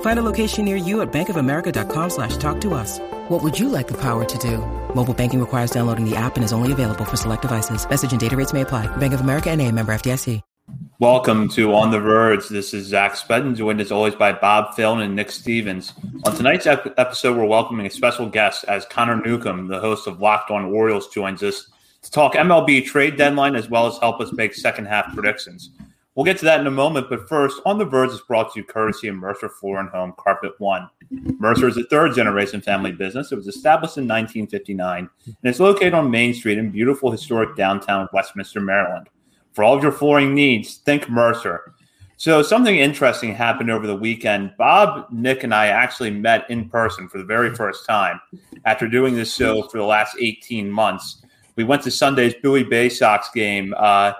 Find a location near you at bankofamerica.com slash talk to us. What would you like the power to do? Mobile banking requires downloading the app and is only available for select devices. Message and data rates may apply. Bank of America and a member FDIC. Welcome to On the Verge. This is Zach Spedden, joined as always by Bob Phil and Nick Stevens. On tonight's ep- episode, we're welcoming a special guest as Connor Newcomb, the host of Locked On Orioles, joins us to talk MLB trade deadline as well as help us make second half predictions. We'll get to that in a moment, but first, On the Verge is brought to you courtesy of Mercer Floor and Home Carpet One. Mercer is a third generation family business. It was established in 1959 and it's located on Main Street in beautiful historic downtown Westminster, Maryland. For all of your flooring needs, think Mercer. So something interesting happened over the weekend. Bob, Nick, and I actually met in person for the very first time after doing this show for the last 18 months. We went to Sunday's Bowie Bay Sox game, uh,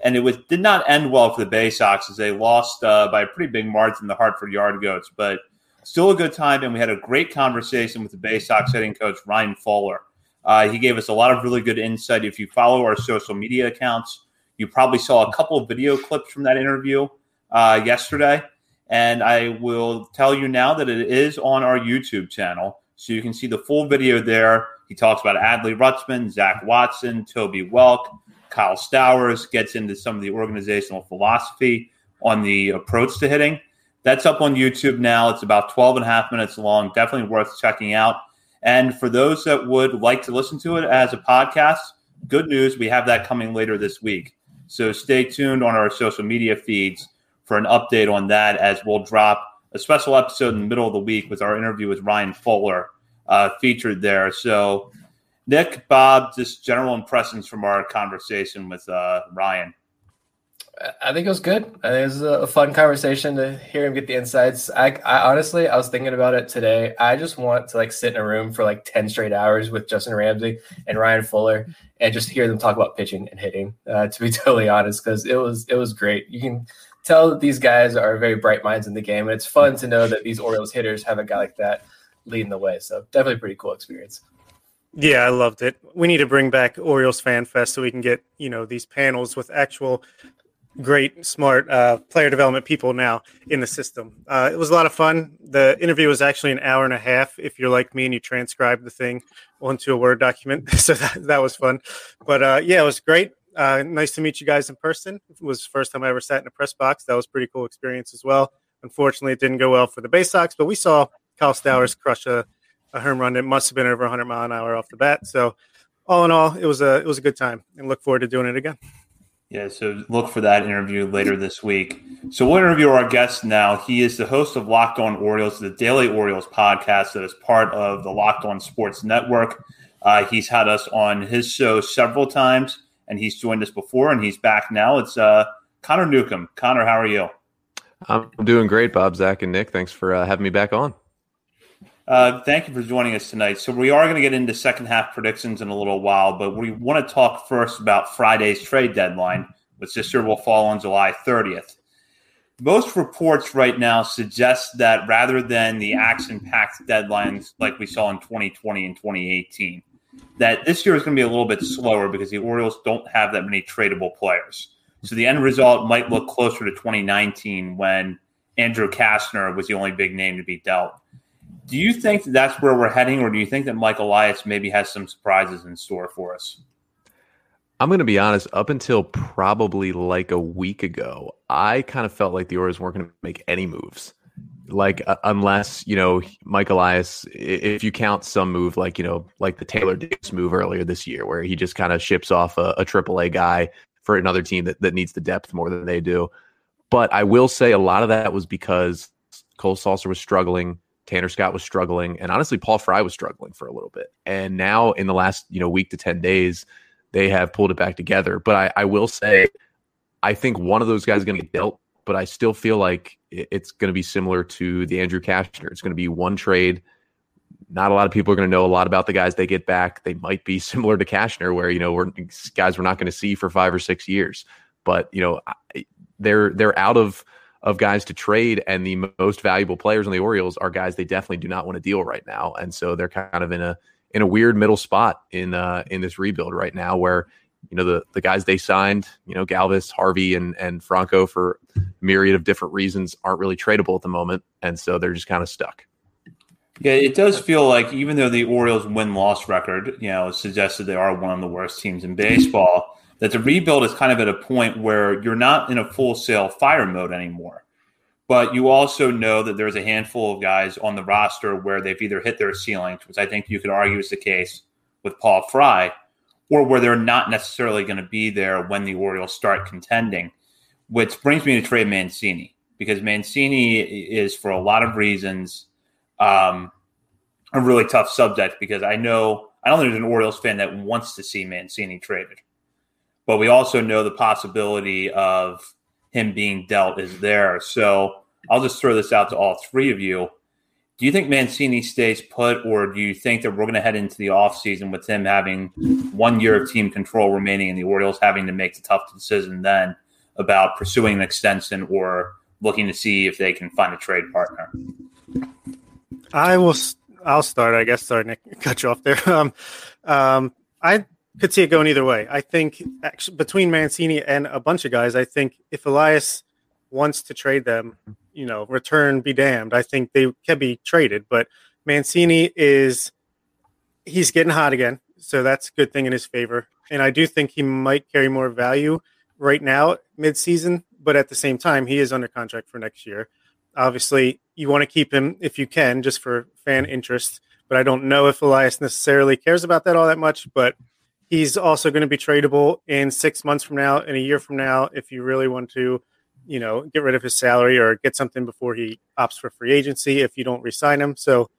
and it was did not end well for the Bay Sox as they lost uh, by a pretty big margin the Hartford Yard Goats, but still a good time. And we had a great conversation with the Bay Sox hitting coach Ryan Fuller. Uh, he gave us a lot of really good insight. If you follow our social media accounts, you probably saw a couple of video clips from that interview uh, yesterday. And I will tell you now that it is on our YouTube channel. So you can see the full video there. He talks about Adley Rutschman, Zach Watson, Toby Welk, Kyle Stowers, gets into some of the organizational philosophy on the approach to hitting. That's up on YouTube now. It's about 12 and a half minutes long. Definitely worth checking out. And for those that would like to listen to it as a podcast, good news. We have that coming later this week. So stay tuned on our social media feeds for an update on that as we'll drop a special episode in the middle of the week with our interview with Ryan Fuller uh, featured there. So, Nick, Bob, just general impressions from our conversation with uh, Ryan. I think it was good. I think it was a fun conversation to hear him get the insights. I, I, honestly, I was thinking about it today. I just want to like sit in a room for like ten straight hours with Justin Ramsey and Ryan Fuller and just hear them talk about pitching and hitting. Uh, to be totally honest, because it was it was great. You can tell that these guys are very bright minds in the game, and it's fun to know that these Orioles hitters have a guy like that leading the way. So definitely pretty cool experience. Yeah, I loved it. We need to bring back Orioles Fan Fest so we can get you know these panels with actual great, smart uh, player development people now in the system. Uh, it was a lot of fun. The interview was actually an hour and a half. If you're like me and you transcribe the thing onto a Word document, so that, that was fun. But uh, yeah, it was great. Uh, nice to meet you guys in person. It was the first time I ever sat in a press box. That was pretty cool experience as well. Unfortunately, it didn't go well for the Bay Sox, but we saw Kyle Stowers crush a, a home run. It must have been over 100 mile an hour off the bat. So, all in all, it was a it was a good time, and look forward to doing it again. Yeah, so look for that interview later this week. So we'll interview our guest now. He is the host of Locked On Orioles, the Daily Orioles podcast that is part of the Locked On Sports Network. Uh, he's had us on his show several times, and he's joined us before, and he's back now. It's uh, Connor Newcomb. Connor, how are you? I'm doing great, Bob, Zach, and Nick. Thanks for uh, having me back on. Uh, thank you for joining us tonight. So we are going to get into second half predictions in a little while, but we want to talk first about Friday's trade deadline, which this year will fall on July 30th. Most reports right now suggest that rather than the action-packed deadlines like we saw in 2020 and 2018, that this year is going to be a little bit slower because the Orioles don't have that many tradable players. So the end result might look closer to 2019 when Andrew Cashner was the only big name to be dealt. Do you think that that's where we're heading, or do you think that Mike Elias maybe has some surprises in store for us? I'm going to be honest. Up until probably like a week ago, I kind of felt like the Orioles weren't going to make any moves. like uh, unless you know Mike Elias, if you count some move like you know like the Taylor Davis move earlier this year, where he just kind of ships off a, a AAA guy for another team that, that needs the depth more than they do. But I will say a lot of that was because Cole Sulser was struggling, Tanner Scott was struggling, and honestly, Paul Fry was struggling for a little bit. And now in the last you know week to ten days, they have pulled it back together. But I, I will say, I think one of those guys is going to get dealt but I still feel like it's going to be similar to the Andrew Cashner. It's going to be one trade. Not a lot of people are going to know a lot about the guys they get back. They might be similar to Cashner, where you know we're guys we're not going to see for five or six years. But you know they're they're out of of guys to trade, and the most valuable players on the Orioles are guys they definitely do not want to deal right now, and so they're kind of in a in a weird middle spot in uh, in this rebuild right now, where you know the the guys they signed, you know Galvis, Harvey, and and Franco for myriad of different reasons aren't really tradable at the moment, and so they're just kind of stuck. Yeah, it does feel like even though the Orioles win loss record, you know, suggested they are one of the worst teams in baseball, that the rebuild is kind of at a point where you're not in a full sale fire mode anymore. But you also know that there's a handful of guys on the roster where they've either hit their ceilings, which I think you could argue is the case with Paul Fry, or where they're not necessarily going to be there when the Orioles start contending. Which brings me to Trey Mancini because Mancini is, for a lot of reasons, um, a really tough subject because I know I don't think there's an Orioles fan that wants to see Mancini traded, but we also know the possibility of him being dealt is there. So I'll just throw this out to all three of you. Do you think Mancini stays put, or do you think that we're going to head into the offseason with him having one year of team control remaining and the Orioles having to make the tough decision then about pursuing an extension or looking to see if they can find a trade partner? I will. I'll start. I guess. Sorry, Nick, cut you off there. Um, um, I could see it going either way. I think actually, between Mancini and a bunch of guys, I think if Elias wants to trade them, you know, return be damned. I think they can be traded, but Mancini is he's getting hot again, so that's a good thing in his favor. And I do think he might carry more value right now, mid-season, but at the same time, he is under contract for next year. Obviously, you want to keep him if you can, just for fan interest. But I don't know if Elias necessarily cares about that all that much. But he's also going to be tradable in six months from now, in a year from now, if you really want to you know, get rid of his salary or get something before he opts for free agency if you don't resign him. So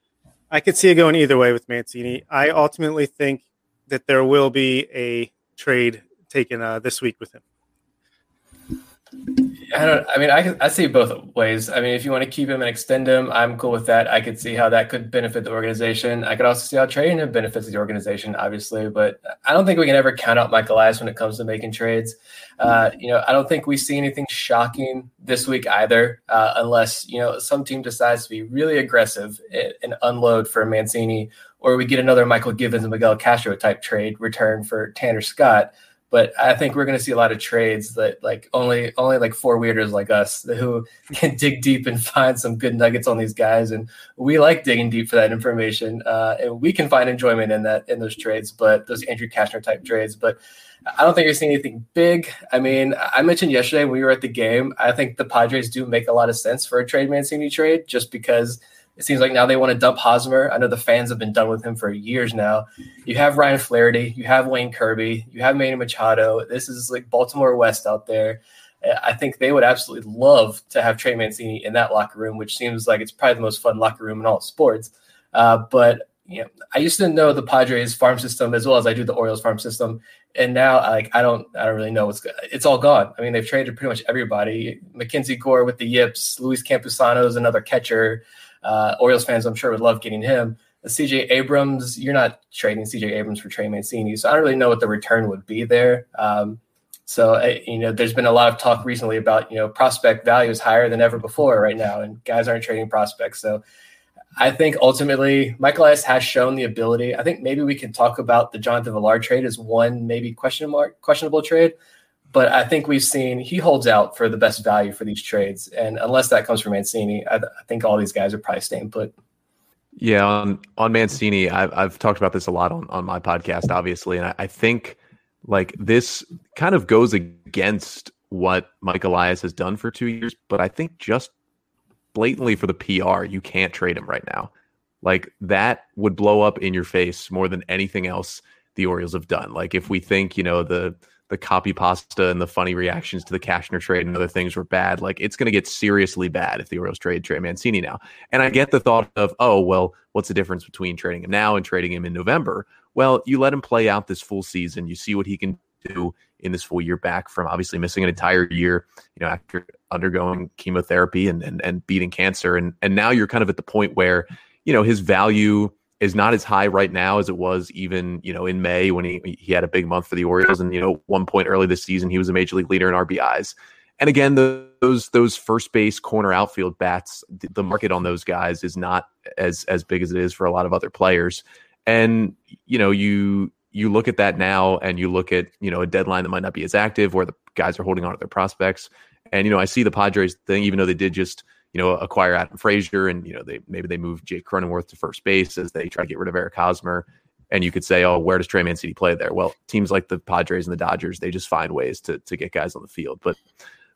I could see it going either way with Mancini. I ultimately think that there will be a trade taken uh, this week with him. I don't. I mean, I I see both ways. I mean, if you want to keep him and extend him, I'm cool with that. I could see how that could benefit the organization. I could also see how trading him benefits the organization, obviously. But I don't think we can ever count out Michael Elias when it comes to making trades. Uh, you know, I don't think we see anything shocking this week either, uh, unless you know some team decides to be really aggressive and unload for Mancini, or we get another Mychal Givens and Miguel Castro type trade return for Tanner Scott. But I think we're going to see a lot of trades that like only only like four weirders like us who can dig deep and find some good nuggets on these guys, and we like digging deep for that information, uh, and we can find enjoyment in that in those trades. But those Andrew Cashner type trades, but I don't think you're seeing anything big. I mean, I mentioned yesterday when we were at the game, I think the Padres do make a lot of sense for a trade Mancini trade just because it seems like now they want to dump Hosmer. I know the fans have been done with him for years now. You have Ryan Flaherty, you have Wayne Kirby, you have Manny Machado. This is like Baltimore West out there. I think they would absolutely love to have Trey Mancini in that locker room, which seems like it's probably the most fun locker room in all sports. Uh, but you know, I used to know the Padres farm system as well as I do the Orioles farm system, and now like I don't, I don't really know what's. It's all gone. I mean, they've traded pretty much everybody. Mackenzie Gore with the Yips, Luis Campusano is another catcher. Uh, Orioles fans, I'm sure, would love getting him. CJ Abrams, you're not trading CJ Abrams for Trey Mancini, so I don't really know what the return would be there. Um, so you know, there's been a lot of talk recently about you know prospect value is higher than ever before right now, and guys aren't trading prospects. So I think ultimately Michael Elias has shown the ability. I think maybe we can talk about the Jonathan Villar trade as one maybe question mark questionable trade, but I think we've seen he holds out for the best value for these trades, and unless that comes from Mancini, I, I think all these guys are probably staying put. Yeah, on on Mancini, I've I've talked about this a lot on on my podcast, obviously, and I, I think like this kind of goes against what Mike Elias has done for two years, but I think just blatantly for the PR, you can't trade him right now. Like that would blow up in your face more than anything else the Orioles have done. Like if we think, you know, the the copy pasta and the funny reactions to the Cashner trade and other things were bad, like it's going to get seriously bad if the Orioles trade Trey Mancini now. And I get the thought of, oh, well, what's the difference between trading him now and trading him in November? Well, you let him play out this full season. You see what he can do in this full year back from obviously missing an entire year, you know, after undergoing chemotherapy and and, and beating cancer. And and now you're kind of at the point where, you know, his value is not as high right now as it was even you know in May when he he had a big month for the Orioles and you know one point early this season he was a major league leader in RBIs. And again, the, those those first base corner outfield bats, the market on those guys is not as as big as it is for a lot of other players. And you know, you you look at that now and you look at, you know, a deadline that might not be as active where the guys are holding on to their prospects. And, you know, I see the Padres thing, even though they did just you know, acquire Adam Frazier and, you know, they maybe they move Jake Cronenworth to first base as they try to get rid of Eric Hosmer. And you could say, oh, where does Trey Mancini play there? Well, teams like the Padres and the Dodgers, they just find ways to to get guys on the field. But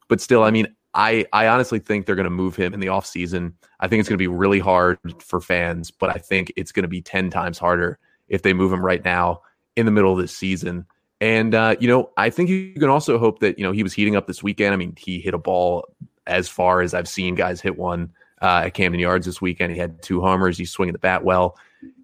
but still, I mean, I I honestly think they're going to move him in the offseason. I think it's going to be really hard for fans, but I think it's going to be 10 times harder if they move him right now in the middle of this season. And uh, you know, I think you can also hope that you know he was heating up this weekend. I mean, he hit a ball as far as I've seen guys hit one uh, at Camden Yards this weekend. He had two homers. He's swinging the bat well.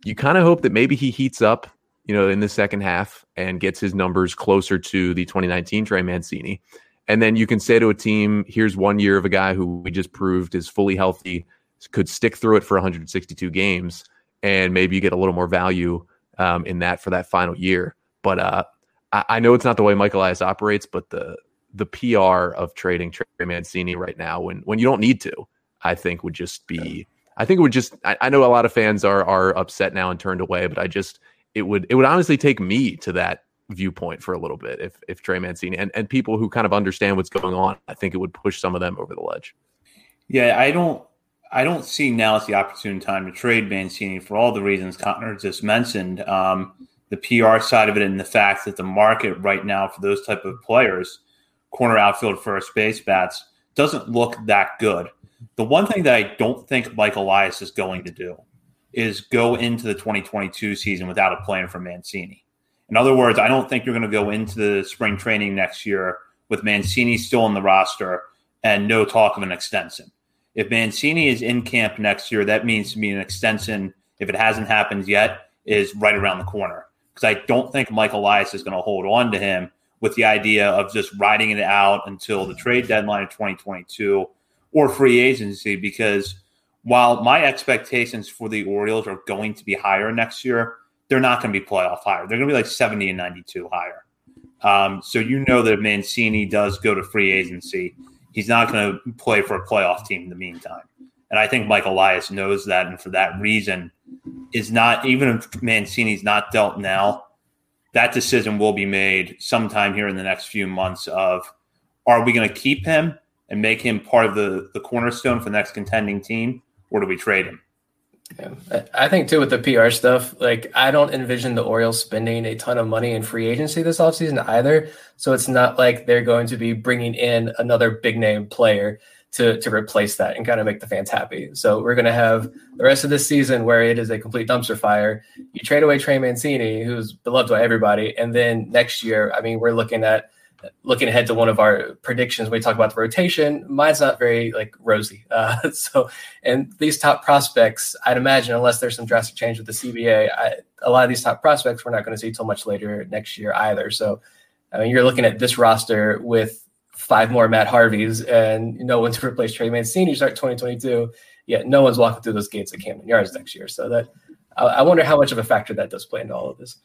You kind of hope that maybe he heats up, you know, in the second half and gets his numbers closer to the 2019 Trey Mancini. And then you can say to a team, here's one year of a guy who we just proved is fully healthy, could stick through it for 162 games, and maybe you get a little more value um, in that for that final year. But uh, I, I, know it's not the way Michael Elias operates, but the the PR of trading Trey Mancini right now when when you don't need to, I think would just be. I think it would just. I, I know a lot of fans are are upset now and turned away, but I just it would it would honestly take me to that viewpoint for a little bit if if Trey Mancini and and people who kind of understand what's going on. I think it would push some of them over the ledge. Yeah, I don't. I don't see now as the opportune time to trade Mancini for all the reasons Connor just mentioned. Um, the PR side of it and the fact that the market right now for those type of players corner outfield first base bats doesn't look that good. The one thing that I don't think Mike Elias is going to do is go into the 2022 season without a plan for Mancini. In other words, I don't think you're going to go into the spring training next year with Mancini still on the roster and no talk of an extension. If Mancini is in camp next year, that means to me an extension, if it hasn't happened yet, is right around the corner. Because I don't think Mike Elias is going to hold on to him with the idea of just riding it out until the trade deadline of 2022 or free agency. Because while my expectations for the Orioles are going to be higher next year, they're not going to be playoff higher. They're going to be like 70 and 92 higher. Um, so you know that if Mancini does go to free agency, he's not going to play for a playoff team in the meantime. And I think Mike Elias knows that, and for that reason, is not even if Mancini's not dealt now, that decision will be made sometime here in the next few months of are we going to keep him and make him part of the, the cornerstone for the next contending team or do we trade him? Yeah. I think too with the PR stuff, like I don't envision the Orioles spending a ton of money in free agency this offseason either. So it's not like they're going to be bringing in another big name player to to replace that and kind of make the fans happy. So we're going to have the rest of this season where it is a complete dumpster fire. You trade away Trey Mancini, who's beloved by everybody, and then next year, I mean, we're looking at looking ahead to one of our predictions when we talk about the rotation mine's not very like rosy uh, so and these top prospects i'd imagine unless there's some drastic change with the cba I, a lot of these top prospects we're not going to see till much later next year either so i mean you're looking at this roster with five more Matt Harveys and no one to replace Trey Mancini You start 2022. Yet no one's walking through those gates at Camden Yards next year. So that I, wonder how much of a factor that does play into all of this.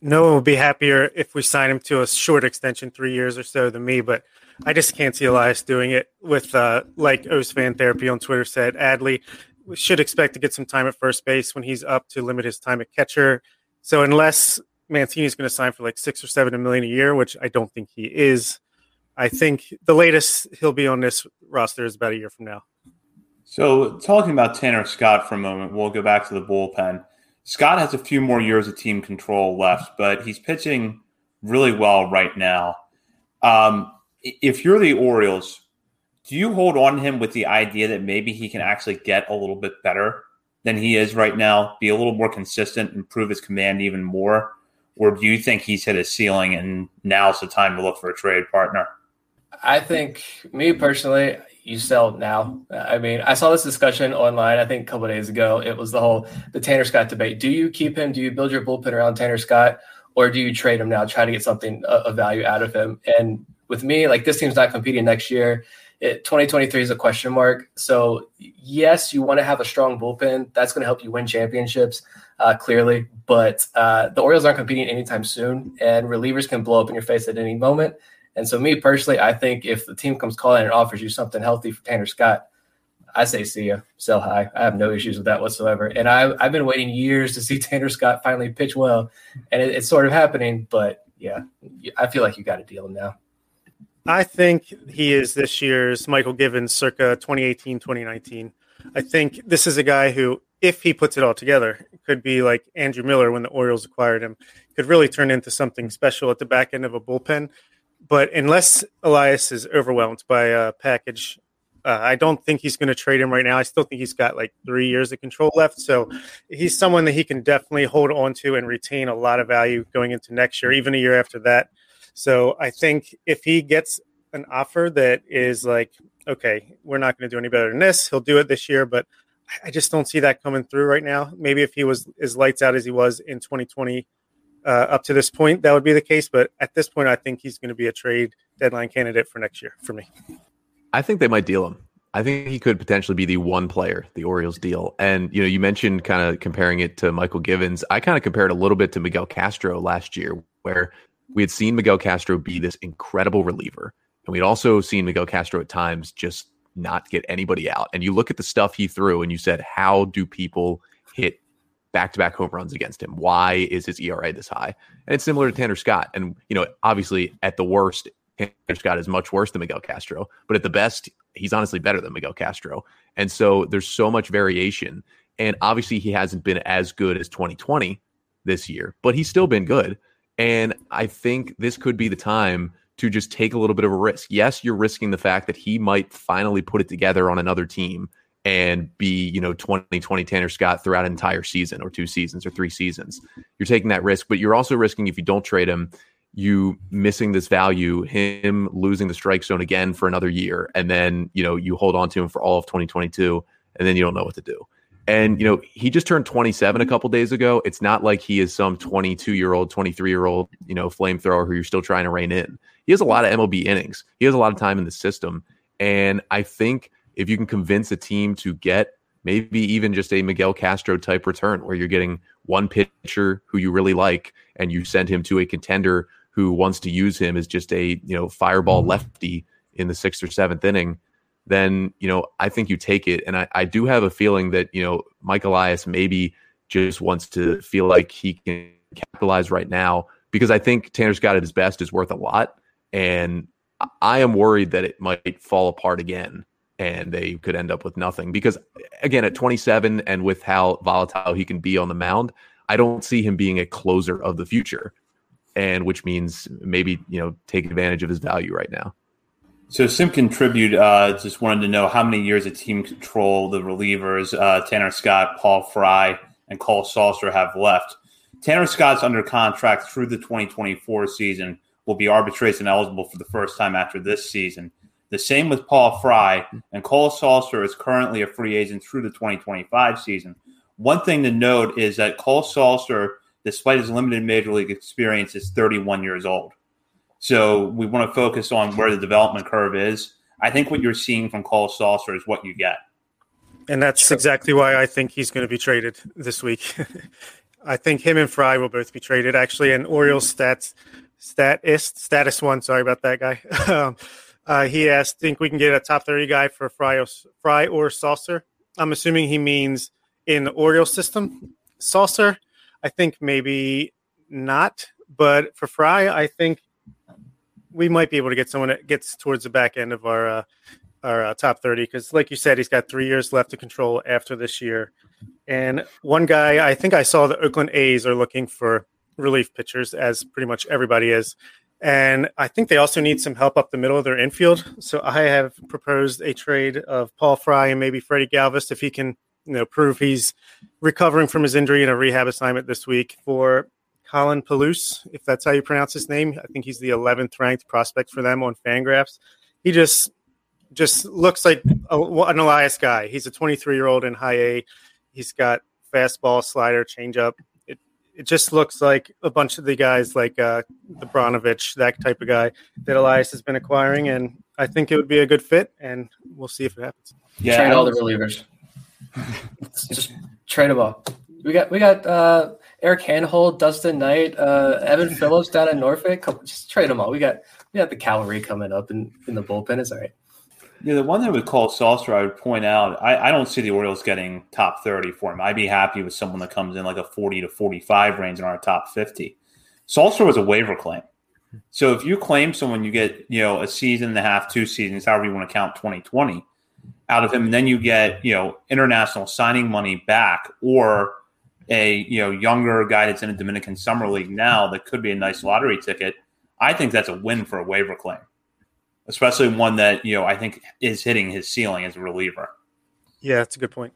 No one would be happier if we sign him to a short extension, three years or so, than me. But I just can't see Elias doing it with, uh, like O's fan therapy on Twitter said, Adley we should expect to get some time at first base when he's up to limit his time at catcher. So unless Mancini is going to sign for like six or seven a million a year, which I don't think he is, I think the latest he'll be on this roster is about a year from now. So, talking about Tanner Scott for a moment, we'll go back to the bullpen. Scott has a few more years of team control left, but he's pitching really well right now. Um, if you're the Orioles, Do you hold on to him with the idea that maybe he can actually get a little bit better than he is right now, be a little more consistent, improve his command even more? Or do you think he's hit his ceiling and now's the time to look for a trade partner? I think, me personally, you sell now. I mean, I saw this discussion online. I think a couple days ago. It was the whole the Tanner Scott debate. Do you keep him? Do you build your bullpen around Tanner Scott, or do you trade him now, try to get something of value out of him? And with me, like this team's not competing next year. It, 2023 is a question mark. So yes, you want to have a strong bullpen. That's going to help you win championships, uh, clearly. But uh, the Orioles aren't competing anytime soon, and relievers can blow up in your face at any moment. And so, me personally, I think if the team comes calling and offers you something healthy for Tanner Scott, I say see ya, sell high. I have no issues with that whatsoever. And I, I've been waiting years to see Tanner Scott finally pitch well, and it, it's sort of happening. But yeah, I feel like you got to deal him now. I think he is this year's Mychal Givens circa 2018, 2019. I think this is a guy who, if he puts it all together, could be like Andrew Miller when the Orioles acquired him, could really turn into something special at the back end of a bullpen but unless Elias is overwhelmed by a package, uh, I don't think he's going to trade him right now. I still think he's got like three years of control left. So he's someone that he can definitely hold on to and retain a lot of value going into next year, even a year after that. So I think if he gets an offer that is like, okay, we're not going to do any better than this, he'll do it this year. But I just don't see that coming through right now. Maybe if he was as lights out as he was in 2020 uh, up to this point, that would be the case. But at this point, I think he's going to be a trade deadline candidate for next year for me. I think they might deal him. I think he could potentially be the one player the Orioles deal. And you know, you mentioned kind of comparing it to Mychal Givens. I kind of compared a little bit to Miguel Castro last year, where we had seen Miguel Castro be this incredible reliever, and we'd also seen Miguel Castro at times just not get anybody out. And you look at the stuff he threw, and you said, how do people back to back home runs against him. Why is his ERA this high? And it's similar to Tanner Scott. And, you know, obviously at the worst, Tanner Scott is much worse than Miguel Castro, but at the best, he's honestly better than Miguel Castro. And so there's so much variation. And obviously, he hasn't been as good as 2020 this year, but he's still been good. And I think this could be the time to just take a little bit of a risk. Yes, you're risking the fact that he might finally put it together on another team and be, you know, 2020 Tanner Scott throughout an entire season or two seasons or three seasons. You're taking that risk, but you're also risking if you don't trade him, you missing this value, him losing the strike zone again for another year, and then, you know, you hold on to him for all of 2022, and then you don't know what to do. And, you know, he just turned 27 a couple days ago. It's not like he is some 22 year old, 23 year old, you know, flamethrower who you're still trying to rein in. He has a lot of MLB innings. He has a lot of time in the system. And I think if you can convince a team to get maybe even just a Miguel Castro type return where you're getting one pitcher who you really like and you send him to a contender who wants to use him as just a, you know, fireball mm-hmm. lefty in the sixth or seventh inning, then, you know, I think you take it. And I, I do have a feeling that, you know, Mike Elias maybe just wants to feel like he can capitalize right now because I think Tanner Scott at his best is worth a lot. And I am worried that it might fall apart again and they could end up with nothing. Because again, at 27 and with how volatile he can be on the mound, I don't see him being a closer of the future. And which means maybe, you know, take advantage of his value right now. So Sim Contribute uh, just wanted to know how many years of team control the relievers uh, Tanner Scott, Paul Fry, and Cole Sulser have left. Tanner Scott's under contract through the 2024 season. Will be arbitration eligible for the first time after this season. The same with Paul Fry, and Cole Sulser is currently a free agent through the 2025 season. One thing to note is that Cole Sulser, despite his limited major league experience, is 31 years old. So we want to focus on where the development curve is. I think what you're seeing from Cole Sulser is what you get. And that's exactly why I think he's going to be traded this week. I think him and Fry will both be traded. Actually, and Orioles stats statist status one. Sorry about that guy. Um, uh, he asked, "Think we can get a top thirty guy for Fry or, Fry or Sulser?" I'm assuming he means in the Oriole system. Sulser, I think maybe not, but for Fry, I think we might be able to get someone that gets towards the back end of our uh, our uh, top 30 because, like you said, he's got three years left to control after this year. And one guy, I think I saw the Oakland A's are looking for relief pitchers, as pretty much everybody is. And I think they also need some help up the middle of their infield. So I have proposed a trade of Paul Fry and maybe Freddie Galvis if he can, you know, prove he's recovering from his injury in a rehab assignment this week for Colin Peluse, if that's how you pronounce his name. I think he's the 11th ranked prospect for them on Fangraphs. He just just looks like a, an Elias guy. He's a 23 year old in high A. He's got fastball, slider, changeup. It it just looks like a bunch of the guys like uh, the Bronovich, that type of guy that Elias has been acquiring, and I think it would be a good fit. And we'll see if it happens. Yeah, trade all the relievers. just trade them all. We got we got uh, Eric Hanhold, Dusten Knight, uh, Evan Phillips down in Norfolk. Just trade them all. We got we got the cavalry coming up in, in the bullpen. It's all right. Yeah, the one thing with Cole Sulser, I would point out, I, I, don't see the Orioles getting top 30 for him. I'd be happy with someone that comes in like a 40 to 45 range in our top 50. Sulser was a waiver claim. So if you claim someone, you get, you know, a season and a half, two seasons, however you want to count 2020 out of him, and then you get, you know, international signing money back or a, you know, younger guy that's in a Dominican Summer League now that could be a nice lottery ticket. I think that's a win for a waiver claim especially one that you know I think is hitting his ceiling as a reliever. Yeah, that's a good point.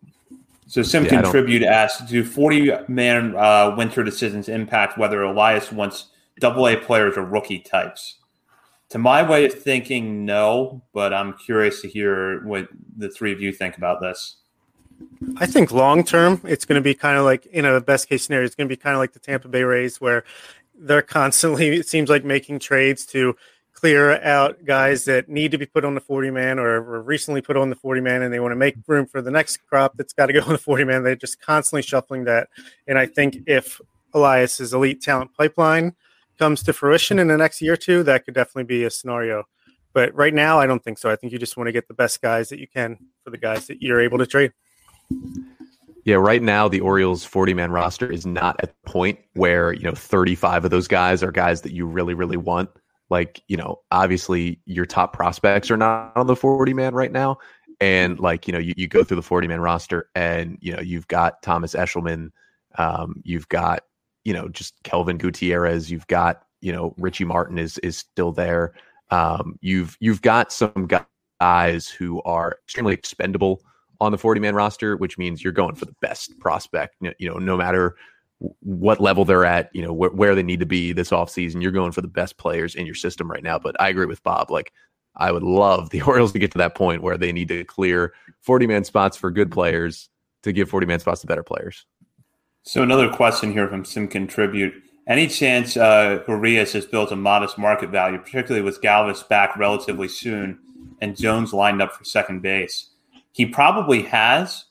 So Sim yeah, contribute asks, do 40 man uh, winter decisions impact whether Elias wants double A players or rookie types? To my way of thinking, no, but I'm curious to hear what the three of you think about this. I think long term, it's going to be kind of like in a best case scenario, it's going to be kind of like the Tampa Bay Rays, where they're constantly, it seems like, making trades to clear out guys that need to be put on the 40 man or were recently put on the 40 man and they want to make room for the next crop that's got to go on the 40 man. They're just constantly shuffling that. And I think if Elias's elite talent pipeline comes to fruition in the next year or two, that could definitely be a scenario. But right now, I don't think so. I think you just want to get the best guys that you can for the guys that you're able to trade. Yeah, right now the Orioles 40 man roster is not at the point where, you know, 35 of those guys are guys that you really, really want like you know obviously your top prospects are not on the 40 man right now. And like you know you, you go through the 40 man roster and you know you've got thomas eshelman um, you've got you know just kelvin gutierrez you've got you know richie martin is is still there. Um, you've you've got some guys who are extremely expendable on the 40 man roster which means you're going for the best prospect you know no matter what level they're at, you know, wh- where they need to be this offseason. You're going for the best players in your system right now. But I agree with Bob. Like, I would love the Orioles to get to that point where they need to clear 40 man spots for good players to give 40 man spots to better players. So, another question here from Sim Contribute. Any chance uh, Urias has built a modest market value, particularly with Galvis back relatively soon and Jones lined up for second base? He probably has,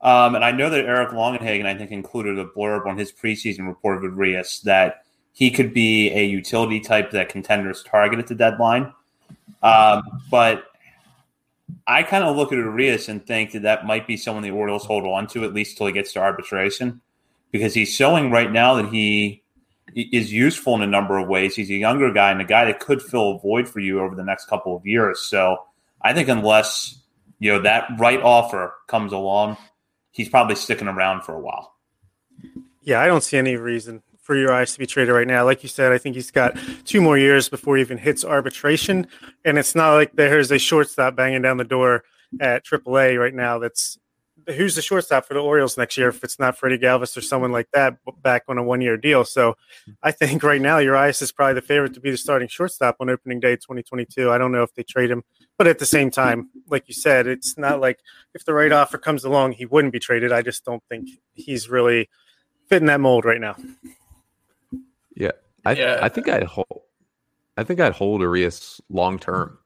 um, and I know that Eric Longenhagen, I think, included a blurb on his preseason report of Urias that he could be a utility type that contenders target at the deadline. Um, but I kind of look at Urias and think that that might be someone the Orioles hold on to at least till he gets to arbitration because he's showing right now that he is useful in a number of ways. He's a younger guy and a guy that could fill a void for you over the next couple of years. So I think unless you know that right offer comes along, he's probably sticking around for a while. Yeah, I don't see any reason for Urias to be traded right now. Like you said, I think he's got two more years before he even hits arbitration. And it's not like there's a shortstop banging down the door at AAA right now that's who's the shortstop for the Orioles next year if it's not Freddie Galvis or someone like that back on a one year deal. So I think right now Urias is probably the favorite to be the starting shortstop on opening day 2022. I don't know if they trade him, but at the same time, like you said, it's not like if the right offer comes along, he wouldn't be traded. I just don't think he's really fitting that mold right now. Yeah. I, yeah. I think I'd hold, I think I'd hold Urias long term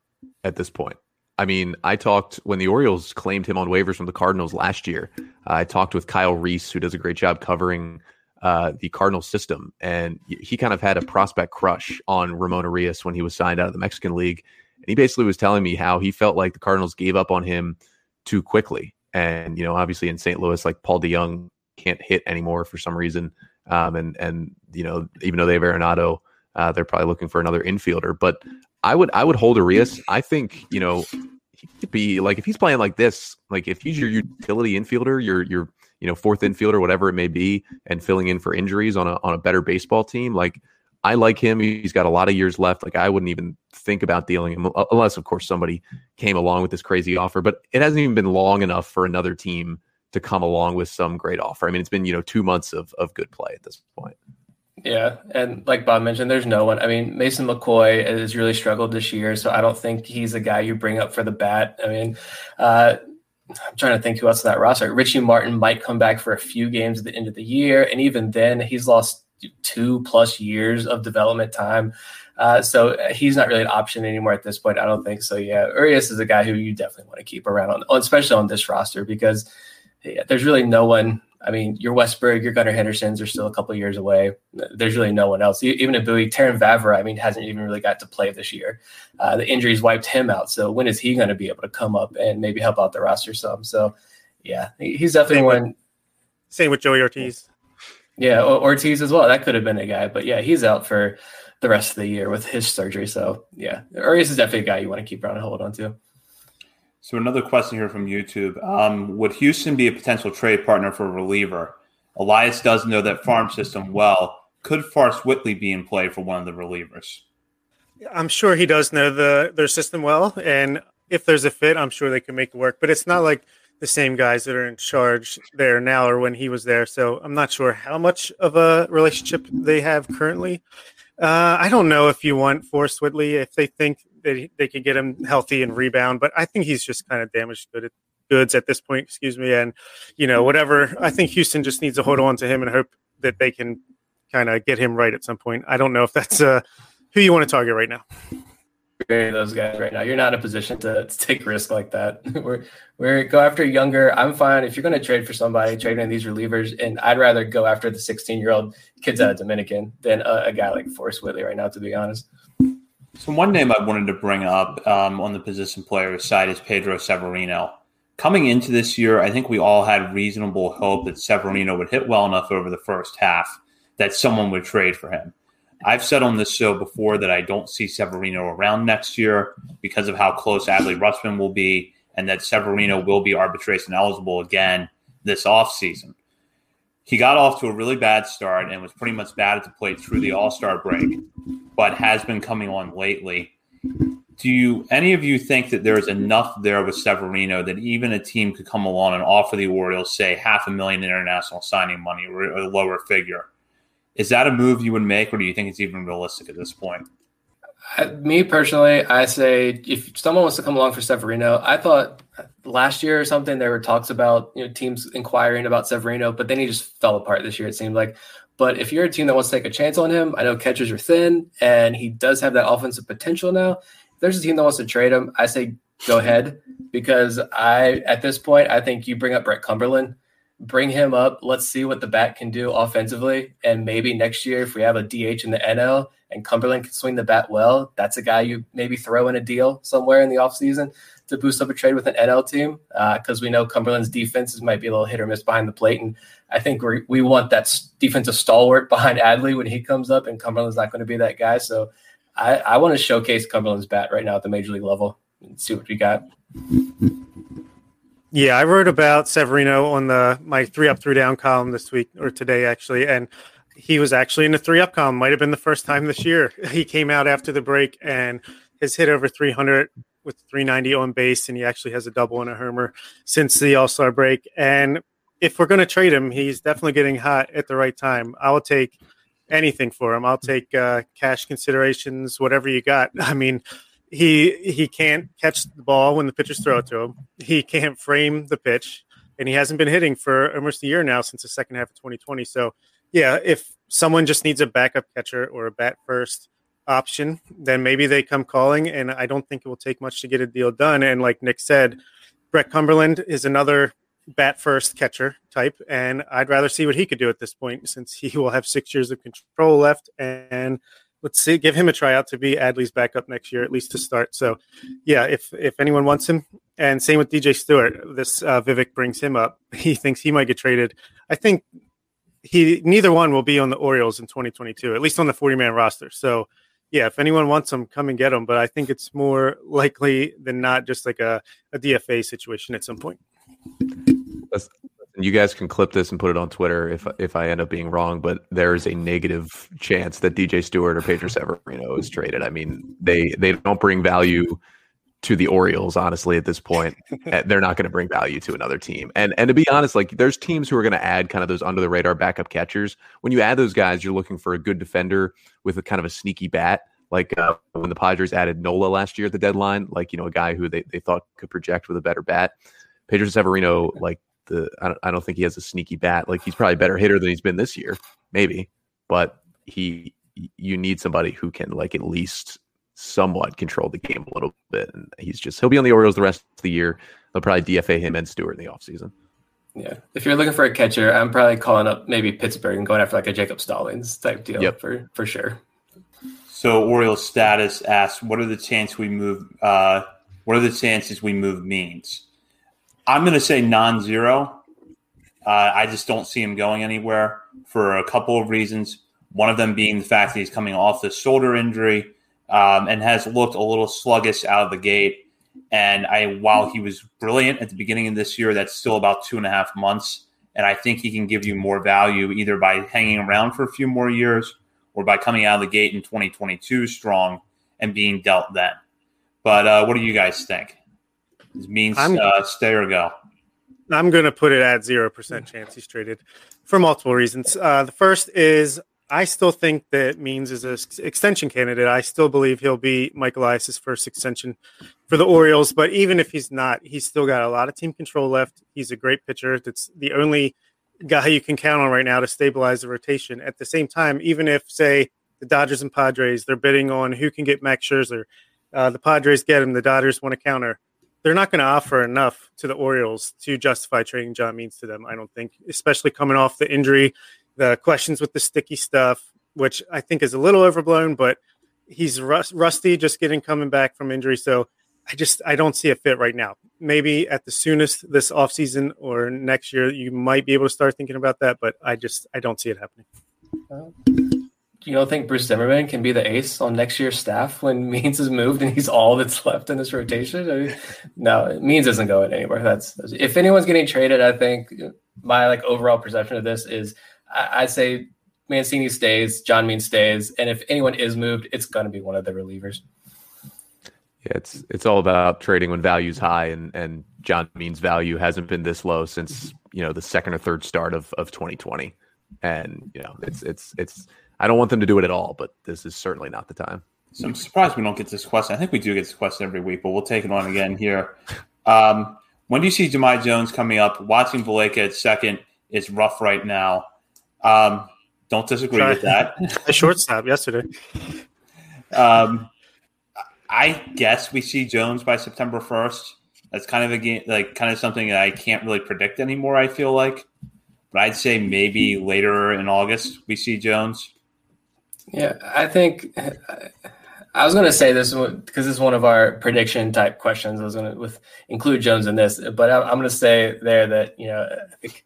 at this point. I mean, I talked when the Orioles claimed him on waivers from the Cardinals last year. Uh, I talked with Kyle Reese, who does a great job covering uh, the Cardinals system, and he kind of had a prospect crush on Ramon Urias when he was signed out of the Mexican League. And he basically was telling me how he felt like the Cardinals gave up on him too quickly. And you know, obviously in St. Louis, like Paul DeJong can't hit anymore for some reason. Um, and and you know, even though they have Arenado, uh, they're probably looking for another infielder. But I would I would hold Urias. I think you know he could be like if he's playing like this, like if he's your utility infielder, your your you know fourth infielder, whatever it may be, and filling in for injuries on a on a better baseball team, like I like him. He's got a lot of years left. Like I wouldn't even think about dealing him unless, of course, somebody came along with this crazy offer. But it hasn't even been long enough for another team to come along with some great offer. I mean, it's been you know two months of of good play at this point. Yeah, and like Bob mentioned, there's no one. I mean, Mason McCoy has really struggled this year, so I don't think he's a guy you bring up for the bat. I mean, uh, I'm trying to think who else in that roster. Richie Martin might come back for a few games at the end of the year, and even then, he's lost two plus years of development time. Uh, so he's not really an option anymore at this point. I don't think so. Yeah, Urias is a guy who you definitely want to keep around on, especially on this roster because yeah, there's really no one. I mean, your Westburg, your Gunnar Hendersons are still a couple years away. There's really no one else. Even at Bowie, Terrin Vavra, I mean, hasn't even really got to play this year. Uh, the injuries wiped him out. So when is he going to be able to come up and maybe help out the roster some? So yeah, he's definitely same one. With, same with Joey Ortiz. Yeah, Ortiz as well. That could have been a guy, but yeah, he's out for the rest of the year with his surgery. So yeah, Urias is definitely a guy you want to keep around and hold on to. So another question here from YouTube: um, Would Houston be a potential trade partner for a reliever? Elias does know that farm system well. Could Forrest Whitley be in play for one of the relievers? I'm sure he does know the their system well, and if there's a fit, I'm sure they can make it work. But it's not like the same guys that are in charge there now or when he was there. So I'm not sure how much of a relationship they have currently. Uh, I don't know if you want Forrest Whitley if they think that they can get him healthy and rebound, but I think he's just kind of damaged good at, goods at this point. Excuse me, and you know whatever. I think Houston just needs to hold on to him and hope that they can kind of get him right at some point. I don't know if that's uh, who you want to target right now those guys right now. You're not in a position to, to take risk like that. we're we're go after younger. I'm fine if you're going to trade for somebody, trade in these relievers, and I'd rather go after the 16 year old kids out of Dominican than a, a, guy like Forrest Whitley right now. To be honest. So one name I wanted to bring up um, on the position player side is Pedro Severino. Coming into this year, I think we all had reasonable hope that Severino would hit well enough over the first half that someone would trade for him. I've said on this show before that I don't see Severino around next year because of how close Adley Rutschman will be, and that Severino will be arbitration eligible again this offseason. He got off to a really bad start and was pretty much bad at the plate through the All Star break, but has been coming on lately. Do you any of you think that there's enough there with Severino that even a team could come along and offer the Orioles, say, half a million international signing money or a lower figure? Is that a move you would make, or do you think it's even realistic at this point? Uh, me personally, I say if someone wants to come along for Severino, I thought last year or something there were talks about you know teams inquiring about Severino, but then he just fell apart this year. It seemed like. But if you're a team that wants to take a chance on him, I know catchers are thin, and he does have that offensive potential now. If there's a team that wants to trade him, I say go ahead because I at this point I think you bring up Brett Cumberland bring him up. Let's see what the bat can do offensively. And maybe next year, if we have a DH in the NL and Cumberland can swing the bat well, that's a guy you maybe throw in a deal somewhere in the offseason to boost up a trade with an NL team. Because uh, we know Cumberland's defenses might be a little hit or miss behind the plate. And I think we we want that defensive stalwart behind Adley when he comes up, and Cumberland's not going to be that guy. So I, I want to showcase Cumberland's bat right now at the major league level and see what we got. Yeah, I wrote about Severino on the my three up, three down column this week or today actually, and he was actually in the three up column. Might have been the first time this year. He came out after the break and has hit over 300 with 390 on base, and he actually has a double and a homer since the All Star break. And if we're going to trade him, he's definitely getting hot at the right time. I will take anything for him. I'll take uh, cash considerations, whatever you got. I mean, he he can't catch the ball when the pitchers throw it to him. He can't frame the pitch, and he hasn't been hitting for almost a year now since the second half of 2020. So, yeah, if someone just needs a backup catcher or a bat first option, then maybe they come calling. And I don't think it will take much to get a deal done. And like Nick said, Brett Cumberland is another bat first catcher type, and I'd rather see what he could do at this point since he will have six years of control left and let's see, give him a tryout to be Adley's backup next year, at least to start. So, yeah, if if anyone wants him, and same with DJ Stewart, this uh, Vivek brings him up. He thinks he might get traded. I think he neither one will be on the Orioles in 2022, at least on the 40 man roster. So, yeah, if anyone wants them, come and get them. But I think it's more likely than not just like a, a DFA situation at some point. You guys can clip this and put it on Twitter if if I end up being wrong, but there is a negative chance that DJ Stewart or Pedro Severino is traded. I mean, they they don't bring value to the Orioles, honestly, at this point. Eh, they're not going to bring value to another team. And and to be honest, like there's teams who are going to add kind of those under the radar backup catchers. When you add those guys, you're looking for a good defender with a kind of a sneaky bat. Like uh, when the Padres added Nola last year at the deadline, like you know a guy who they, they thought could project with a better bat. Pedro Severino, like the I don't, I don't think he has a sneaky bat. Like he's probably a better hitter than he's been this year, maybe, but he you need somebody who can like at least somewhat control the game a little bit. And he's just he'll be on the Orioles the rest of the year. They'll probably DFA him and Stewart in the offseason. Yeah. If you're looking for a catcher, I'm probably calling up maybe Pittsburgh and going after like a Jacob Stallings type deal yep. for for sure. So Orioles status asks, what are the chances we move uh, what are the chances we move Means? I'm gonna say non-zero. Uh, I just don't see him going anywhere for a couple of reasons. One of them being the fact that he's coming off the shoulder injury um, and has looked a little sluggish out of the gate. And I, while he was brilliant at the beginning of this year, that's still about two and a half months. And I think he can give you more value either by hanging around for a few more years or by coming out of the gate in 2022 strong and being dealt then. But uh, what do you guys think? Does means uh, stay or go? I'm going to put it at zero percent chance he's traded for multiple reasons. Uh, the first is I still think that Means is an extension candidate. I still believe he'll be Michael Elias's first extension for the Orioles. But even if he's not, he's still got a lot of team control left. He's a great pitcher. That's the only guy you can count on right now to stabilize the rotation. At the same time, even if say the Dodgers and Padres they're bidding on who can get Max Scherzer, uh, the Padres get him, the Dodgers want to counter. They're not going to offer enough to the Orioles to justify trading John Means to them. I don't think, especially coming off the injury the questions with the sticky stuff, which I think is a little overblown, but he's rust, rusty just getting coming back from injury. So I just I don't see a fit right now. Maybe at the soonest this offseason or next year you might be able to start thinking about that, but I just I don't see it happening. you don't think Bruce Zimmermann can be the ace on next year's staff when Means is moved and he's all that's left in this rotation? I mean, no, Means isn't going anywhere. That's if anyone's getting traded, I think my like overall perception of this is I, would say Mancini stays, John Means stays, and if anyone is moved, it's going to be one of the relievers. Yeah, it's it's all about trading when value's high, and and John Means' value hasn't been this low since you know the second or third start of of 2020, and you know it's it's it's. I don't want them to do it at all, but this is certainly not the time. So I'm surprised we don't get this question. I think we do get this question every week, but we'll take it on again here. Um, when do you see Jahmai Jones coming up? Watching Valaika at second is rough right now. Um, don't disagree Try. with that. a shortstop yesterday. Um, I guess we see Jones by September first. That's kind of a game, like kind of something that I can't really predict anymore. I feel like, but I'd say maybe later in August we see Jones. Yeah, I think I was going to say this because this is one of our prediction type questions. I was going to with include Jones in this, but I'm going to say there that you know I think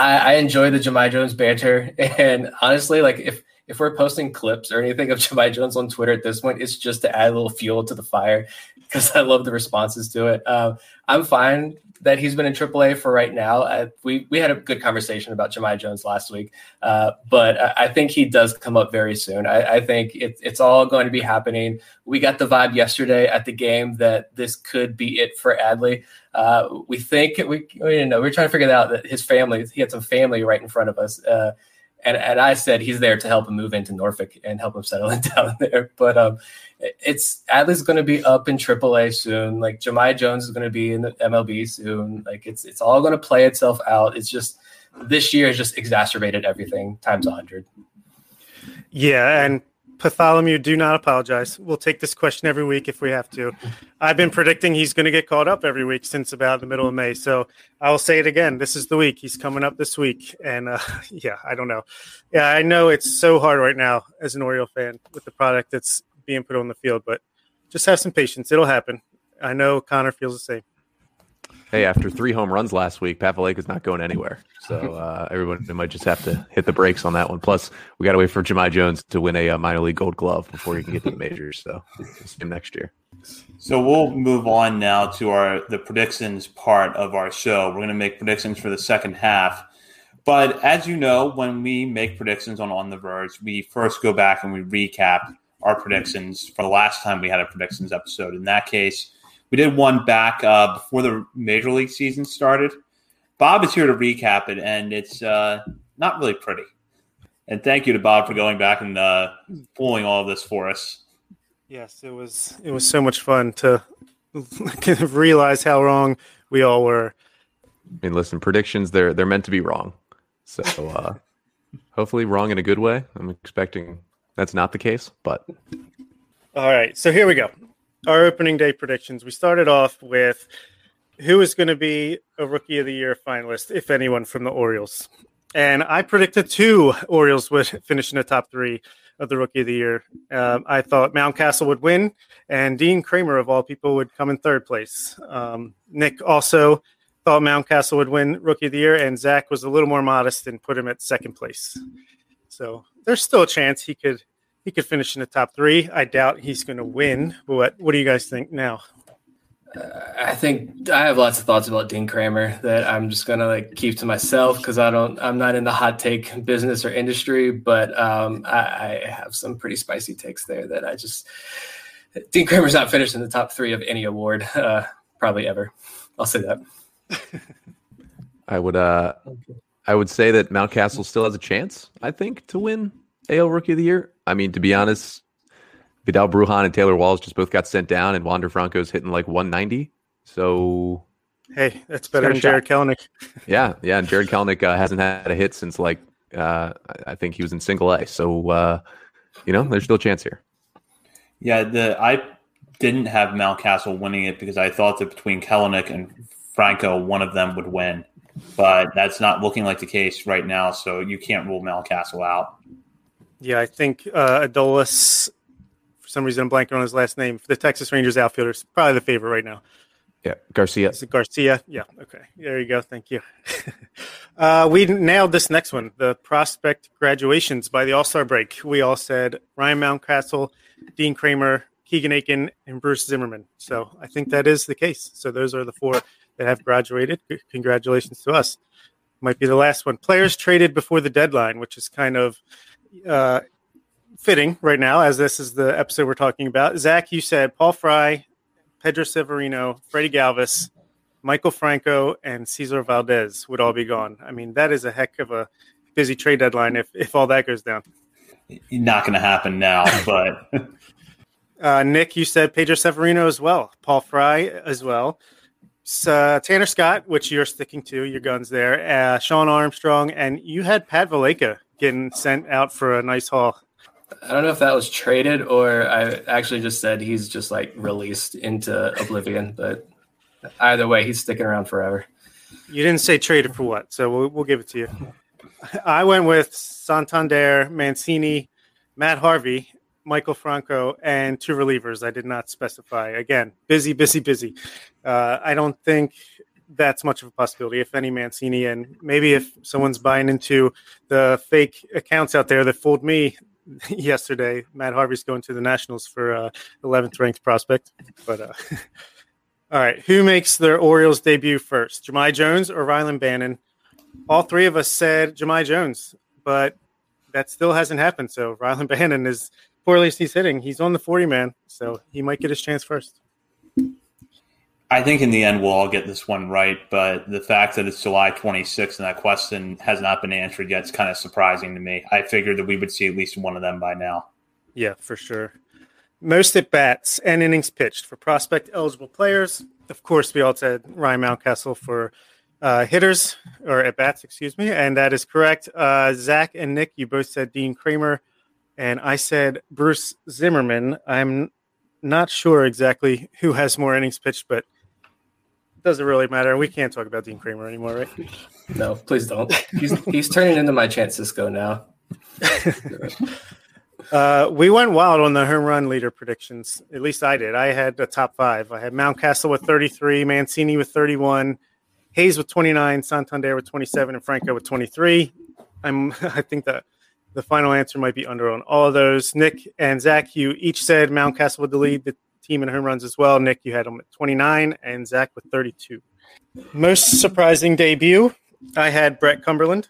I, I enjoy the Jahmai Jones banter, and honestly, like if if we're posting clips or anything of Jahmai Jones on Twitter at this point, it's just to add a little fuel to the fire because I love the responses to it. Um, I'm fine that he's been in AAA for right now. We we had a good conversation about Jahmai Jones last week, uh, but I, I, think he does come up very soon. I, I think it, it's all going to be happening. We got the vibe yesterday at the game that this could be it for Adley. Uh, we think we, we know we're trying to figure out that his family he had some family right in front of us. Uh, and, and I said he's there to help him move into Norfolk and help him settle down there. But um, it's Adley's going to be up in AAA soon. Like Jahmai Jones is going to be in the MLB soon. Like it's it's all going to play itself out. It's just this year has just exacerbated everything times a hundred. Yeah, and Bartholomew, do not apologize. We'll take this question every week if we have to. I've been predicting he's going to get caught up every week since about the middle of May. So I'll say it again. This is the week. He's coming up this week. And uh, yeah, I don't know. Yeah, I know it's so hard right now as an Oriole fan with the product that's being put on the field, but just have some patience. It'll happen. I know Connor feels the same. Hey, after three home runs last week, Pat Lake is not going anywhere. So uh, everyone might just have to hit the brakes on that one. Plus, we got to wait for Jahmai Jones to win a uh, minor league Gold Glove before he can get to the majors. So we'll see him next year. So we'll move on now to our the predictions part of our show. We're going to make predictions for the second half. But as you know, when we make predictions on On the Verge, we first go back and we recap our predictions for the last time we had a predictions episode. In that case, we did one back uh, before the major league season started. Bob is here to recap it, and it's uh, not really pretty. And thank you to Bob for going back and uh, pulling all of this for us. Yes, it was it was so much fun to kind of realize how wrong we all were. I mean, listen, predictions they're they're meant to be wrong. So uh, hopefully wrong in a good way. I'm expecting that's not the case, but all right. So here we go our opening day predictions. We started off with who is going to be a rookie of the year finalist, if anyone, from the Orioles. And I predicted two Orioles would finish in the top three of the rookie of the year. Um, I thought Mountcastle would win, and Dean Kremer, of all people, would come in third place. Um, Nick also thought Mountcastle would win rookie of the year, and Zach was a little more modest and put him at second place. So there's still a chance he could he could finish in the top three. I doubt he's going to win. What What do you guys think now? Uh, I think I have lots of thoughts about Dean Kremer that I'm just gonna like keep to myself because I don't. I'm not in the hot take business or industry, but um, I, I, have some pretty spicy takes there that I just. Dean Kremer's not finished in the top three of any award, uh, probably ever. I'll say that. I would. uh I would say that Mountcastle still has a chance. I think to win AL Rookie of the Year. I mean, to be honest, Vidal Bruján and Taylor Walls just both got sent down, and Wander Franco's hitting like 190. So, hey, that's better than Jared Kelenic. yeah, yeah, and Jared Kelenic uh, hasn't had a hit since like uh, I think he was in Single A. So, uh, you know, there's still a chance here. Yeah, the I didn't have Mountcastle winning it because I thought that between Kelenic and Franco, one of them would win, but that's not looking like the case right now. So you can't rule Mountcastle out. Yeah, I think uh, Adolis, for some reason, I'm blanking on his last name. The Texas Rangers outfielder is probably the favorite right now. Yeah, Garcia. Is it Garcia? Yeah. Okay. There you go. Thank you. uh, we nailed this next one the prospect graduations by the All Star break. We all said Ryan Mountcastle, Dean Kremer, Keegan Akin, and Bruce Zimmermann. So I think that is the case. So those are the four that have graduated. Congratulations to us. Might be the last one. Players traded before the deadline, which is kind of uh, fitting right now, as this is the episode we're talking about. Zach, you said Paul Fry, Pedro Severino, Freddie Galvis, Maikel Franco, and Cesar Valdez would all be gone. I mean, that is a heck of a busy trade deadline if, if all that goes down. Not going to happen now, but. uh, Nick, you said Pedro Severino as well, Paul Fry as well. Uh, Tanner Scott, which you're sticking to, your guns there. Uh, Shawn Armstrong, and you had Pat Valaika getting sent out for a nice haul. I don't know if that was traded or I actually just said he's just like released into oblivion, but either way, he's sticking around forever. You didn't say traded for what, so we'll, we'll give it to you. I went with Santander, Mancini, Matt Harvey, Maikel Franco, and two relievers. I did not specify. Again, busy, busy, busy. Uh, I don't think that's much of a possibility, if any, Mancini. And maybe if someone's buying into the fake accounts out there that fooled me yesterday, Matt Harvey's going to the Nationals for uh, 11th ranked prospect. But uh, all right, who makes their Orioles debut first, Jahmai Jones or Rylan Bannon? All three of us said Jahmai Jones, but that still hasn't happened. So Rylan Bannon is poorly he's hitting. He's on the 40 man, so he might get his chance first. I think in the end we'll all get this one right, but the fact that it's July 26th and that question has not been answered yet is kind of surprising to me. I figured that we would see at least one of them by now. Yeah, for sure. Most at bats and innings pitched for prospect eligible players. Of course, we all said Ryan Mountcastle for uh, hitters or at bats, excuse me, and that is correct. Uh, Zach and Nick, you both said Dean Kremer, and I said Bruce Zimmermann. I'm not sure exactly who has more innings pitched, but doesn't really matter. We can't talk about Dean Kremer anymore, right? No, please don't. He's he's turning into my Chance Sisco now. Uh, we went wild on the home run leader predictions. At least I did. I had the top five. I had Mountcastle with 33, Mancini with 31, Hays with 29, Santander with 27, and Franco with 23. I'm. I think that the final answer might be under on all of those. Nick and Zach, you each said Mountcastle would lead the team in home runs as well. Nick, you had them at 29, and Zach with 32. Most surprising debut, I had Brett Cumberland.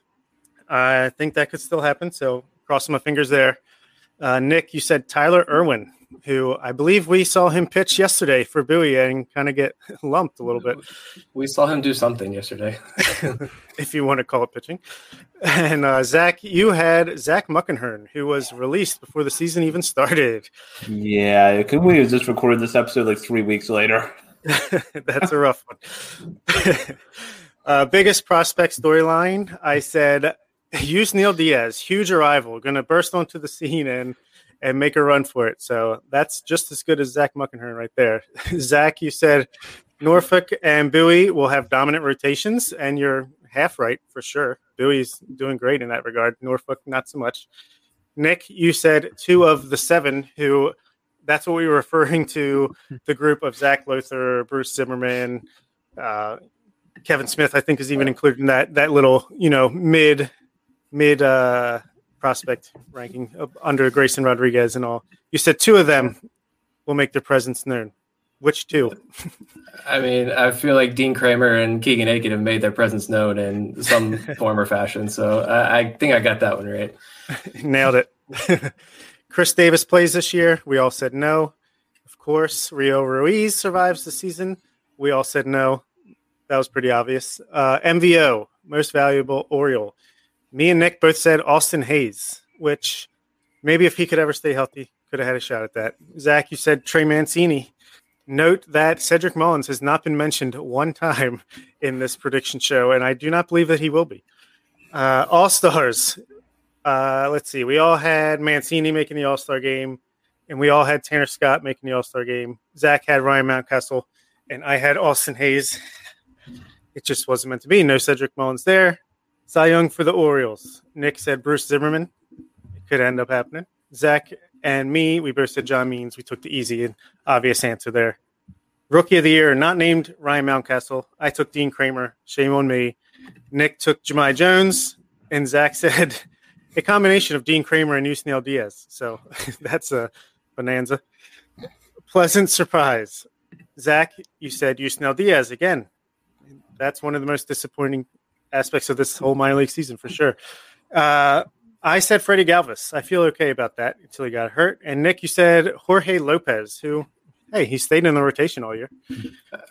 I think that could still happen. So crossing my fingers there. Uh, Nick, you said Tyler Irwin, who I believe we saw him pitch yesterday for Bowie and kind of get lumped a little bit. We saw him do something yesterday, if you want to call it pitching. And uh, Zach, you had Zach Muckenhirn, who was released before the season even started. Yeah, could we have just recorded this episode like three weeks later? That's a rough one. uh, biggest prospect storyline. I said Yusniel Diaz, huge arrival, going to burst onto the scene and and make a run for it. So that's just as good as Zach Muckenhirn right there. Zach, you said Norfolk and Bowie will have dominant rotations, and you're half right for sure. Bowie's doing great in that regard. Norfolk, not so much. Nick, you said two of the seven who that's what we were referring to the group of Zach Lowther, Bruce Zimmermann, uh, Kevin Smith, I think is even included in that that little, you know, mid mid uh, prospect ranking under Grayson Rodriguez and all. You said two of them will make their presence known. Which two? I mean, I feel like Dean Kremer and Keegan Akin have made their presence known in some form or fashion. So I, I think I got that one right. Nailed it. Chris Davis plays this year. We all said no. Of course, Rio Ruiz survives the season. We all said no. That was pretty obvious. Uh, MVO, most valuable Oriole me and Nick both said Austin Hays, which maybe if he could ever stay healthy, could have had a shot at that. Zach, you said Trey Mancini. Note that Cedric Mullins has not been mentioned one time in this prediction show, and I do not believe that he will be. Uh, all stars. Uh, let's see. We all had Mancini making the All Star game, and we all had Tanner Scott making the All Star game. Zach had Ryan Mountcastle, and I had Austin Hays. It just wasn't meant to be. No Cedric Mullins there. Cy Young for the Orioles. Nick said Bruce Zimmermann. It could end up happening. Zach and me, we both said John Means. We took the easy and obvious answer there. Rookie of the year, not named Ryan Mountcastle. I took Dean Kremer. Shame on me. Nick took Jahmai Jones, and Zach said a combination of Dean Kremer and Yusniel Diaz. So that's a bonanza. Pleasant surprise. Zach, you said Yusniel Diaz again. That's one of the most disappointing aspects of this whole minor league season for sure. Uh, I said Freddie Galvis. I feel okay about that until he got hurt. And Nick, you said Jorge Lopez, who, hey, he stayed in the rotation all year.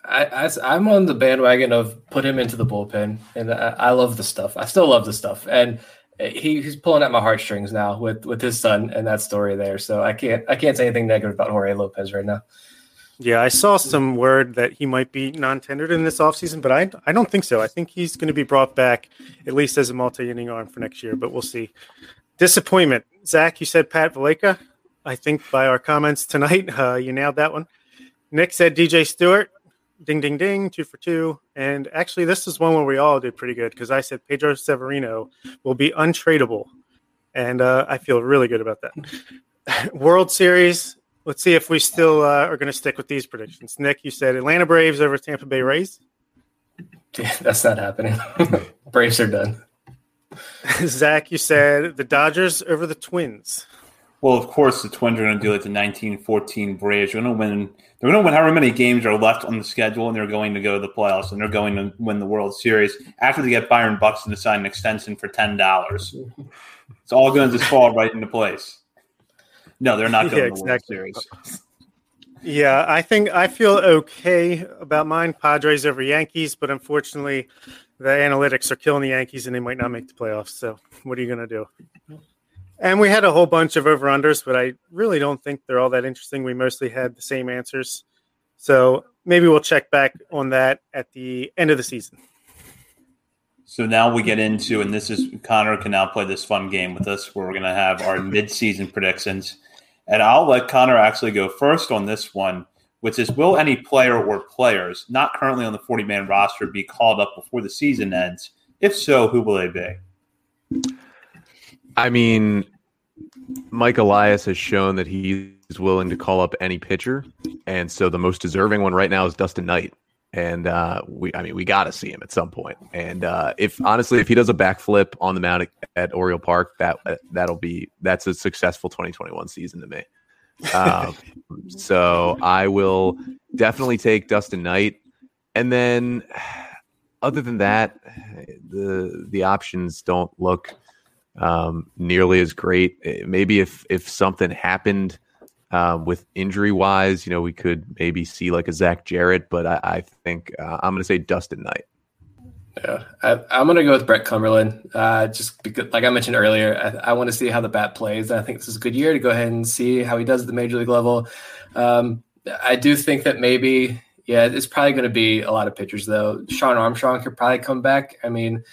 I, am on the bandwagon of put him into the bullpen, and I, I, love the stuff. I still love the stuff, and he, he's pulling at my heartstrings now with with his son and that story there. So I can't I can't say anything negative about Jorge Lopez right now. Yeah, I saw some word that he might be non-tendered in this offseason, but I I don't think so. I think he's going to be brought back at least as a multi-inning arm for next year, but we'll see. Disappointment. Zach, you said Pat Valaika. I think by our comments tonight, uh, you nailed that one. Nick said DJ Stewart. Ding, ding, ding, two for two. And actually, this is one where we all did pretty good because I said Pedro Severino will be untradeable. And uh, I feel really good about that. World Series, Let's see if we still uh, are going to stick with these predictions. Nick, you said Atlanta Braves over Tampa Bay Rays. Yeah, that's not happening. Braves are done. Zach, you said the Dodgers over the Twins. Well, of course, the Twins are going to do like the 1914 Braves. They're going to win. They're going to win however many games are left on the schedule, and they're going to go to the playoffs, and they're going to win the World Series after they get Byron Buxton to sign an extension for ten dollars. It's all going to just fall right into place. No, they're not going yeah, to the. World Series. Yeah, I think I feel okay about mine. Padres over Yankees, but unfortunately, the analytics are killing the Yankees, and they might not make the playoffs. So, what are you going to do? And we had a whole bunch of over unders, but I really don't think they're all that interesting. We mostly had the same answers. So maybe we'll check back on that at the end of the season. So now we get into, and this is Connor can now play this fun game with us where we're going to have our mid-season predictions. And I'll let Connor actually go first on this one, which is will any player or players not currently on the 40 man roster be called up before the season ends? If so, who will they be? I mean, Mike Elias has shown that he's willing to call up any pitcher, and so the most deserving one right now is Dusten Knight. And uh, we, I mean, we got to see him at some point. And uh, if honestly, if he does a backflip on the mound at, at Oriole Park, that that'll be that's a successful 2021 season to me. Um, so I will definitely take Dusten Knight, and then other than that, the the options don't look um, nearly as great. Maybe if if something happened uh, with injury wise, you know, we could maybe see like a Zach Jarrett, but I, I think uh, I'm going to say Dusten Knight. Yeah, I, am going to go with Brett Cumberland. Uh, just because, like I mentioned earlier, I, I want to see how the bat plays. I think this is a good year to go ahead and see how he does at the major league level. Um, I do think that maybe, yeah, it's probably going to be a lot of pitchers though. Shawn Armstrong could probably come back. I mean,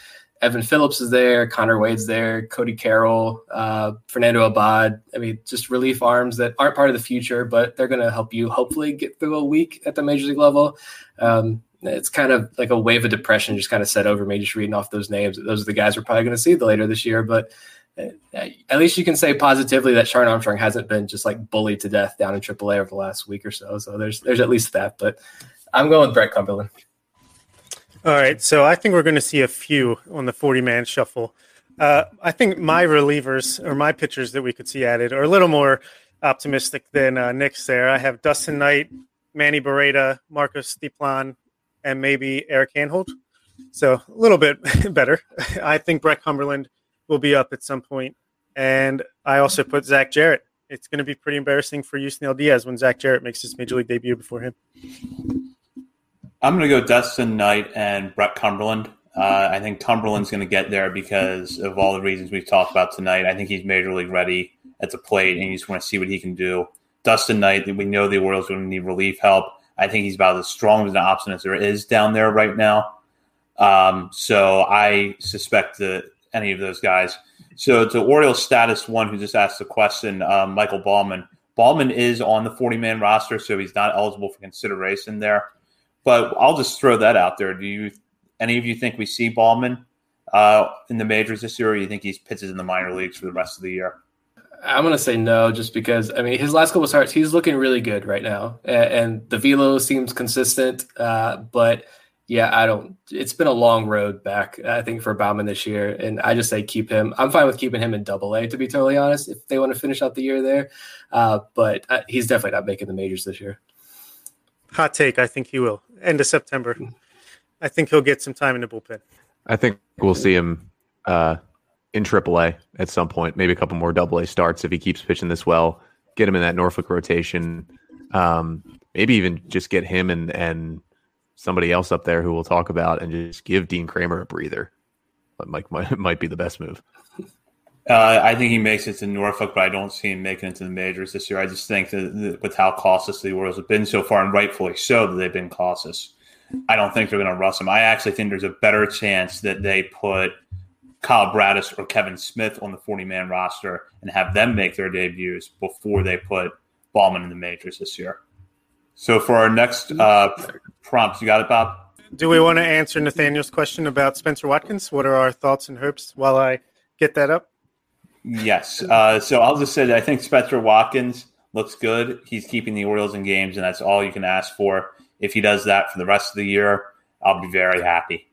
Evan Phillips is there, Connor Wade's there, Cody Carroll, uh, Fernando Abad. I mean, just relief arms that aren't part of the future, but they're going to help you hopefully get through a week at the major league level. Um, it's kind of like a wave of depression just kind of set over me just reading off those names. Those are the guys we're probably going to see later this year, but uh, at least you can say positively that Shawn Armstrong hasn't been just like bullied to death down in AAA over the last week or so. So there's there's at least that. But I'm going with Brett Cumberland. All right, so I think we're going to see a few on the 40 man shuffle. Uh, I think my relievers or my pitchers that we could see added are a little more optimistic than uh, Nick's there. I have Dusten Knight, Manny Barreda, Marcus Diplan, and maybe Eric Hanhold. So a little bit better. I think Brett Cumberland will be up at some point. And I also put Zach Jarrett. It's going to be pretty embarrassing for Yusniel Diaz when Zach Jarrett makes his major league debut before him. I'm going to go Dusten Knight and Brett Cumberland. Uh, I think Cumberland's going to get there because of all the reasons we've talked about tonight. I think he's major league ready at the plate, and you just want to see what he can do. Dusten Knight, we know the Orioles are going to need relief help. I think he's about as strong as an option as there is down there right now. Um, so I suspect that any of those guys. So to Orioles status one, who just asked the question, um, Michael Baumann. Baumann is on the 40 man roster, so he's not eligible for consideration there. But I'll just throw that out there. Do you any of you think we see Baumann uh, in the majors this year, or you think he's pitches in the minor leagues for the rest of the year? I'm gonna say no, just because I mean his last couple starts, he's looking really good right now, and, and the velo seems consistent. Uh, but yeah, I don't. It's been a long road back, I think, for Baumann this year, and I just say keep him. I'm fine with keeping him in Double A, to be totally honest, if they want to finish out the year there. Uh, but uh, he's definitely not making the majors this year. Hot take. I think he will. End of September. I think he'll get some time in the bullpen. I think we'll see him uh, in AAA at some point. Maybe a couple more Double A starts if he keeps pitching this well. Get him in that Norfolk rotation. Um, maybe even just get him and and somebody else up there who we'll talk about, and just give Dean Kremer a breather. That might might, might be the best move. Uh, I think he makes it to Norfolk, but I don't see him making it to the majors this year. I just think that with how cautious the Orioles have been so far, and rightfully so, that they've been cautious. I don't think they're going to rush him. I actually think there's a better chance that they put Kyle Bradish or Kevin Smith on the 40 man roster and have them make their debuts before they put Baumann in the majors this year. So for our next uh, prompts, you got it, Bob? Do we want to answer Nathaniel's question about Spencer Watkins? What are our thoughts and hopes while I get that up? Yes. Uh, so I'll just say that I think Spencer Watkins looks good. He's keeping the Orioles in games, and that's all you can ask for. If he does that for the rest of the year, I'll be very happy.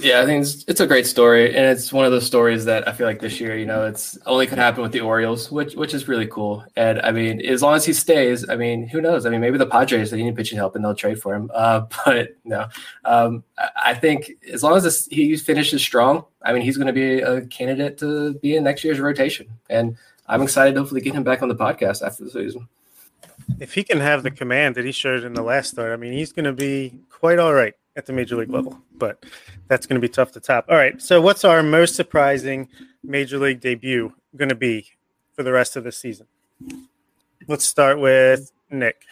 Yeah, I think it's, it's, a great story, and it's one of those stories that I feel like this year, you know, it's only could happen with the Orioles, which which is really cool. And I mean, as long as he stays, I mean, who knows? I mean, maybe the Padres they need pitching help and they'll trade for him. Uh, but no, um, I think as long as this, he finishes strong, I mean, he's going to be a candidate to be in next year's rotation, and I'm excited to hopefully get him back on the podcast after the season. If he can have the command that he showed in the last start, I mean, he's going to be quite all right at the major league level, but that's going to be tough to top. All right. So, what's our most surprising major league debut going to be for the rest of the season? Let's start with Nick.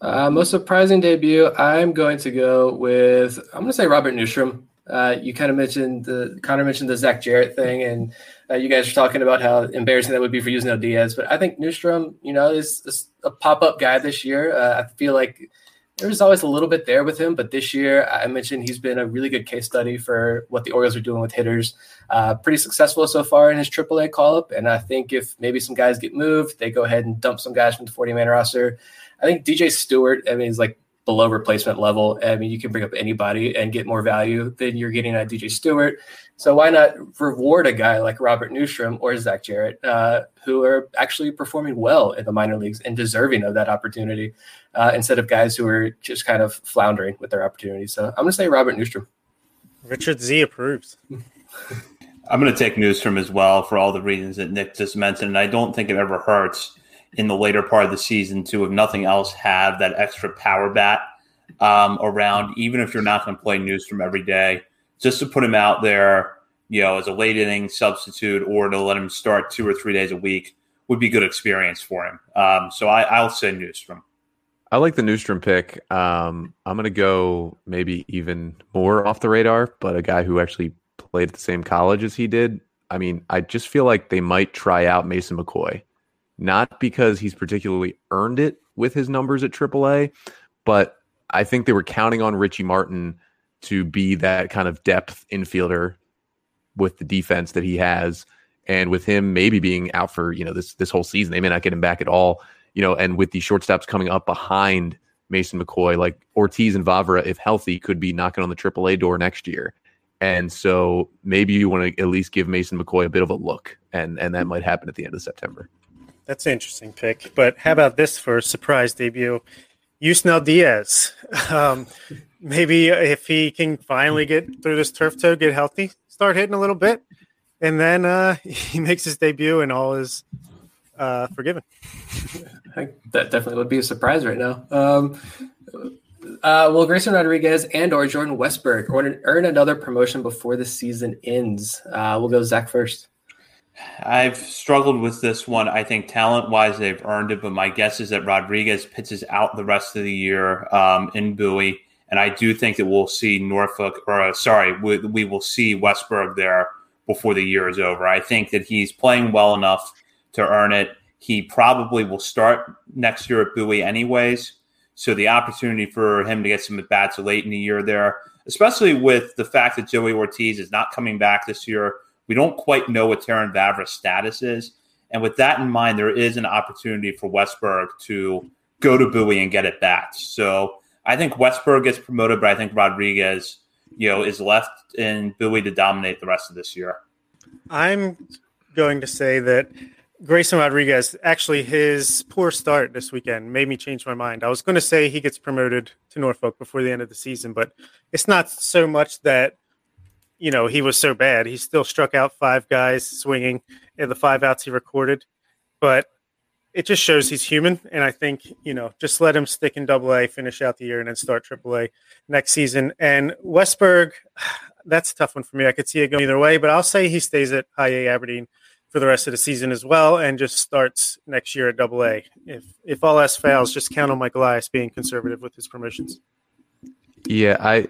Uh, most surprising debut, I'm going to go with, I'm going to say Robert Neustrom. Uh, you kind of mentioned the Connor mentioned the Zach Jarrett thing, and uh, you guys are talking about how embarrassing that would be for Yusniel Diaz. But I think Neustrom, you know, is, is a pop up guy this year. Uh, I feel like there's always a little bit there with him, but this year I mentioned he's been a really good case study for what the Orioles are doing with hitters. Uh, pretty successful so far in his AAA call up, and I think if maybe some guys get moved, they go ahead and dump some guys from the 40 man roster. I think DJ Stewart, I mean, he's like below replacement level. I mean, you can bring up anybody and get more value than you're getting at DJ Stewart. So why not reward a guy like Robert Neustrom or Zach Jarrett, uh, who are actually performing well in the minor leagues and deserving of that opportunity, uh, instead of guys who are just kind of floundering with their opportunity. So I'm going to say Robert Neustrom. Richard Z approves. I'm going to take Neustrom as well for all the reasons that Nick just mentioned. And I don't think it ever hurts in the later part of the season to, if nothing else, have that extra power bat um, around, even if you're not going to play Neustrom every day just to put him out there, you know, as a late inning substitute or to let him start two or three days a week would be good experience for him. Um, so I, I'll say Neustrom. I like the Neustrom pick. Um, I'm going to go maybe even more off the radar, but a guy who actually played at the same college as he did. I mean, I just feel like they might try out Mason McCoy, not because he's particularly earned it with his numbers at AAA, but I think they were counting on Richie Martin to be that kind of depth infielder with the defense that he has and with him maybe being out for you know this this whole season they may not get him back at all you know and with the shortstops coming up behind Mason McCoy like Ortiz and Vavra if healthy could be knocking on the AAA door next year. And so maybe you want to at least give Mason McCoy a bit of a look and and that might happen at the end of September. That's an interesting pick but how about this for a surprise debut? Yusniel Diaz. Um, maybe if he can finally get through this turf toe, get healthy, start hitting a little bit, and then uh, he makes his debut and all is uh, forgiven. that definitely would be a surprise right now. Um, uh, will Grayson Rodriguez and or Jordan Westburg earn another promotion before the season ends? Uh, we'll go Zach first. I've struggled with this one. I think talent wise, they've earned it, but my guess is that Rodriguez pitches out the rest of the year um, in Bowie. And I do think that we'll see Norfolk, or uh, sorry, we, we will see Westburg there before the year is over. I think that he's playing well enough to earn it. He probably will start next year at Bowie anyways. So the opportunity for him to get some at bats late in the year there, especially with the fact that Joey Ortiz is not coming back this year. We don't quite know what Terrin Vavra's status is. And with that in mind, there is an opportunity for Westburg to go to Bowie and get at bats. So I think Westburg gets promoted, but I think Rodriguez, you know, is left in Bowie to dominate the rest of this year. I'm going to say that Grayson Rodriguez, actually, his poor start this weekend made me change my mind. I was going to say he gets promoted to Norfolk before the end of the season, but it's not so much that, you know, he was so bad. He still struck out five guys swinging in the five outs he recorded. But it just shows he's human. And I think, you know, just let him stick in double A, finish out the year, and then start triple A next season. And Westburg, that's a tough one for me. I could see it going either way, but I'll say he stays at high A Aberdeen for the rest of the season as well and just starts next year at double A. If if all else fails, just count on Mike Elias being conservative with his promotions. Yeah, I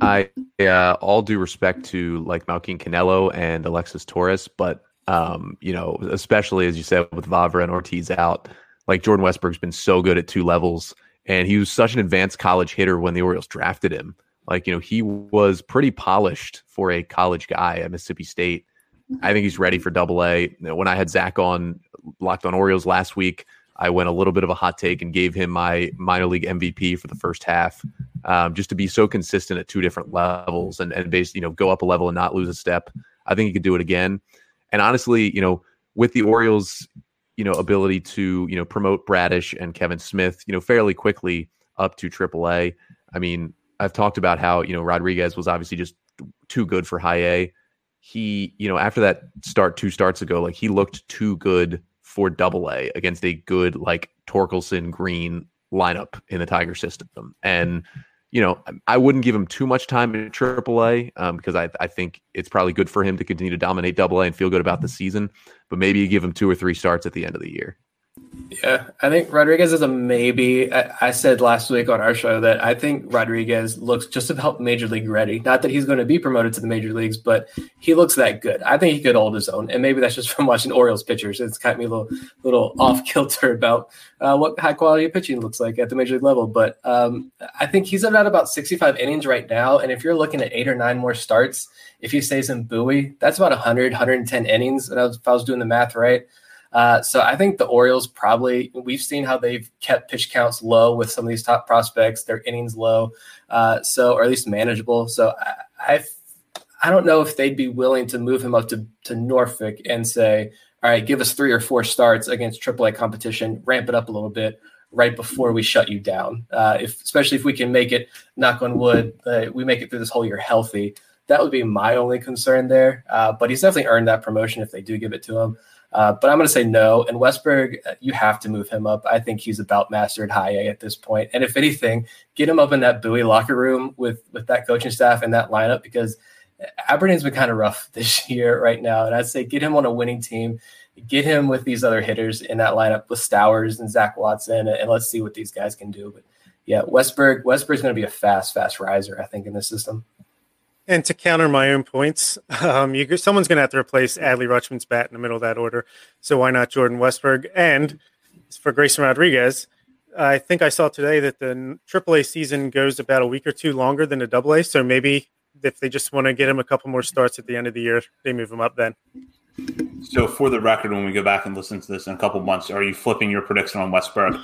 I uh, all due respect to like Malkin Canelo and Alexis Torres, but um, you know, especially as you said with Vavra and Ortiz out, like Jordan Westburg's been so good at two levels, and he was such an advanced college hitter when the Orioles drafted him. Like, you know, he was pretty polished for a college guy at Mississippi State. I think he's ready for double A. When I had Zach on Locked on Orioles last week, I went a little bit of a hot take and gave him my minor league MVP for the first half, um, just to be so consistent at two different levels and, and basically, you know, go up a level and not lose a step. I think he could do it again. And honestly, you know, with the Orioles, you know, ability to, you know, promote Bradish and Kevin Smith, you know, fairly quickly up to AAA. I mean, I've talked about how, you know, Rodriguez was obviously just too good for high A. He, you know, after that start two starts ago, like he looked too good for double A against a good like Torkelson Greene lineup in the Tiger system. And you know, I wouldn't give him too much time in AAA um, because I, I think it's probably good for him to continue to dominate Double A and feel good about the season. But maybe you give him two or three starts at the end of the year. Yeah, I think Rodriguez is a maybe. I, I, said last week on our show that I think Rodriguez looks just about major league ready. Not that he's going to be promoted to the major leagues, but he looks that good. I think he could hold his own, and maybe that's just from watching Orioles pitchers. It's got me a little little off kilter about uh, what high quality pitching looks like at the major league level. But um, I think he's at about 65 innings right now, and if you're looking at eight or nine more starts, if he stays in Bowie, that's about 100, 110 innings. And if I was doing the math right. Uh, so I think the Orioles probably we've seen how they've kept pitch counts low with some of these top prospects, their innings low, uh, so or at least manageable. So I, I, I don't know if they'd be willing to move him up to to Norfolk and say, all right, give us three or four starts against AAA competition, ramp it up a little bit right before we shut you down. Uh, if especially if we can make it, knock on wood, uh, we make it through this whole year healthy. That would be my only concern there. Uh, but he's definitely earned that promotion if they do give it to him. Uh, but I'm going to say no. And Westburg, uh, you have to move him up. I think he's about mastered high A at this point. And if anything, get him up in that Bowie locker room with with that coaching staff and that lineup because Aberdeen's been kind of rough this year right now. And I'd say get him on a winning team. Get him with these other hitters in that lineup with Stowers and Zach Watson, and let's see what these guys can do. But yeah, Westburg Westburg's going to be a fast, fast riser, I think, in this system. And to counter my own points, um, you, someone's going to have to replace Adley Rutschman's bat in the middle of that order. So why not Jordan Westburg? And for Grayson Rodriguez, I think I saw today that the AAA season goes about a week or two longer than the AA. So maybe if they just want to get him a couple more starts at the end of the year, they move him up then. So for the record, when we go back and listen to this in a couple months, are you flipping your prediction on Westburg?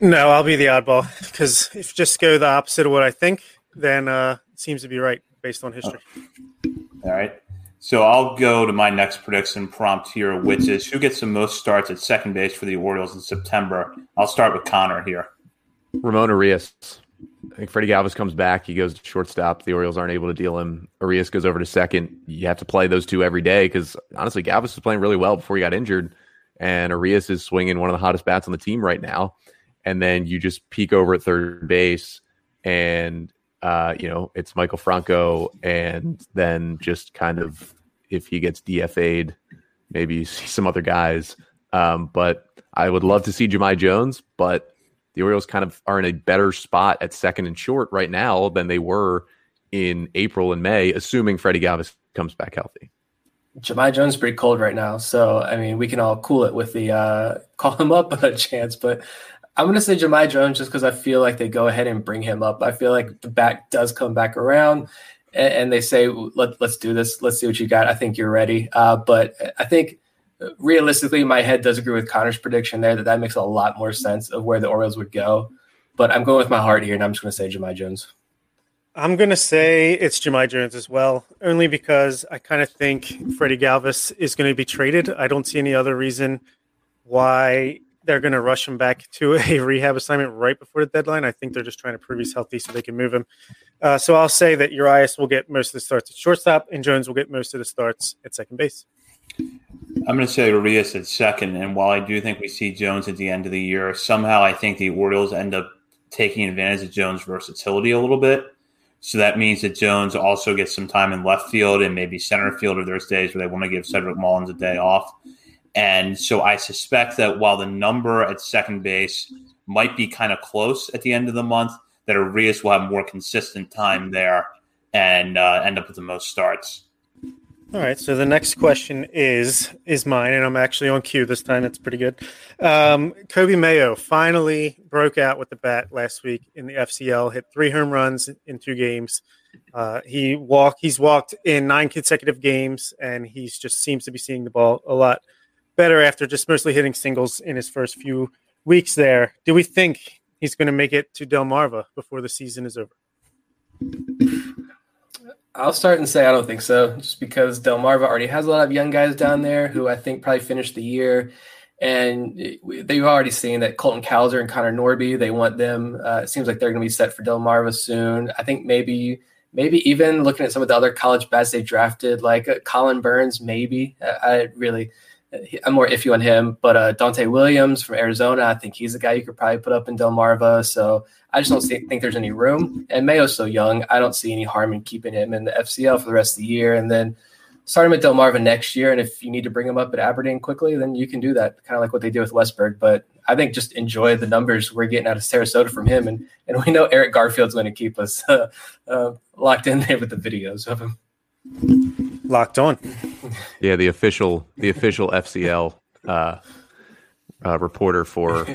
No, I'll be the oddball because if just go the opposite of what I think, then uh, seems to be right based on history. All right. So I'll go to my next prediction prompt here, which is who gets the most starts at second base for the Orioles in September. I'll start with Connor here. Ramon Urias. I think Freddie Galvis comes back. He goes to shortstop. The Orioles aren't able to deal him. Urias goes over to second. You have to play those two every day because honestly, Galvis was playing really well before he got injured, and Urias is swinging one of the hottest bats on the team right now. And then you just peek over at third base, and uh, you know, it's Maikel Franco, and then just kind of if he gets DFA'd, maybe you see some other guys. Um, but I would love to see Jahmai Jones, but the Orioles kind of are in a better spot at second and short right now than they were in April and May, assuming Freddie Galvis comes back healthy. Jahmai Jones is pretty cold right now, so I mean we can all cool it with the uh, call him up a chance, but I'm going to say Jahmai Jones just because I feel like they go ahead and bring him up. I feel like the back does come back around and, and they say, Let, us do this. Let's see what you got. I think you're ready. Uh, but I think realistically, my head does agree with Connor's prediction there that that makes a lot more sense of where the Orioles would go. But I'm going with my heart here, and I'm just going to say Jahmai Jones. I'm going to say it's Jahmai Jones as well, only because I kind of think Freddie Galvis is going to be traded. I don't see any other reason why they're going to rush him back to a rehab assignment right before the deadline. I think they're just trying to prove he's healthy so they can move him. Uh, so I'll say that Urias will get most of the starts at shortstop, and Jones will get most of the starts at second base. I'm going to say Urias at second, and while I do think we see Jones at the end of the year, somehow I think the Orioles end up taking advantage of Jones' versatility a little bit. So that means that Jones also gets some time in left field and maybe center field, or there's days where they want to give Cedric Mullins a day off. And so I suspect that while the number at second base might be kind of close at the end of the month, that Urias will have more consistent time there and uh, end up with the most starts. All right. So the next question is is mine, and I'm actually on cue this time. It's pretty good. Um, Coby Mayo finally broke out with the bat last week in the FCL. Hit three home runs in two games. Uh, he walked. He's walked in nine consecutive games, and he's just seems to be seeing the ball a lot better after just mostly hitting singles in his first few weeks there. Do we think he's going to make it to Delmarva before the season is over? I'll start and say I don't think so, just because Delmarva already has a lot of young guys down there who I think probably finished the year. And they've already seen that Colton Cowser and Connor Norby, they want them. Uh, it seems like they're going to be set for Delmarva soon. I think maybe, maybe even looking at some of the other college bats they drafted, like uh, Collin Burns, maybe. I, I really – I'm more iffy on him, but uh, Donta Williams from Arizona, I think he's a guy you could probably put up in Delmarva. So I just don't see, think there's any room. And Mayo's so young, I don't see any harm in keeping him in the FCL for the rest of the year. And then start him at Delmarva next year, and if you need to bring him up at Aberdeen quickly, then you can do that, kind of like what they did with Westburg. But I think just enjoy the numbers we're getting out of Sarasota from him, and and we know Eric Garfield's going to keep us uh, uh, locked in there with the videos of him. Locked on. Yeah, the official the official FCL uh, uh, reporter for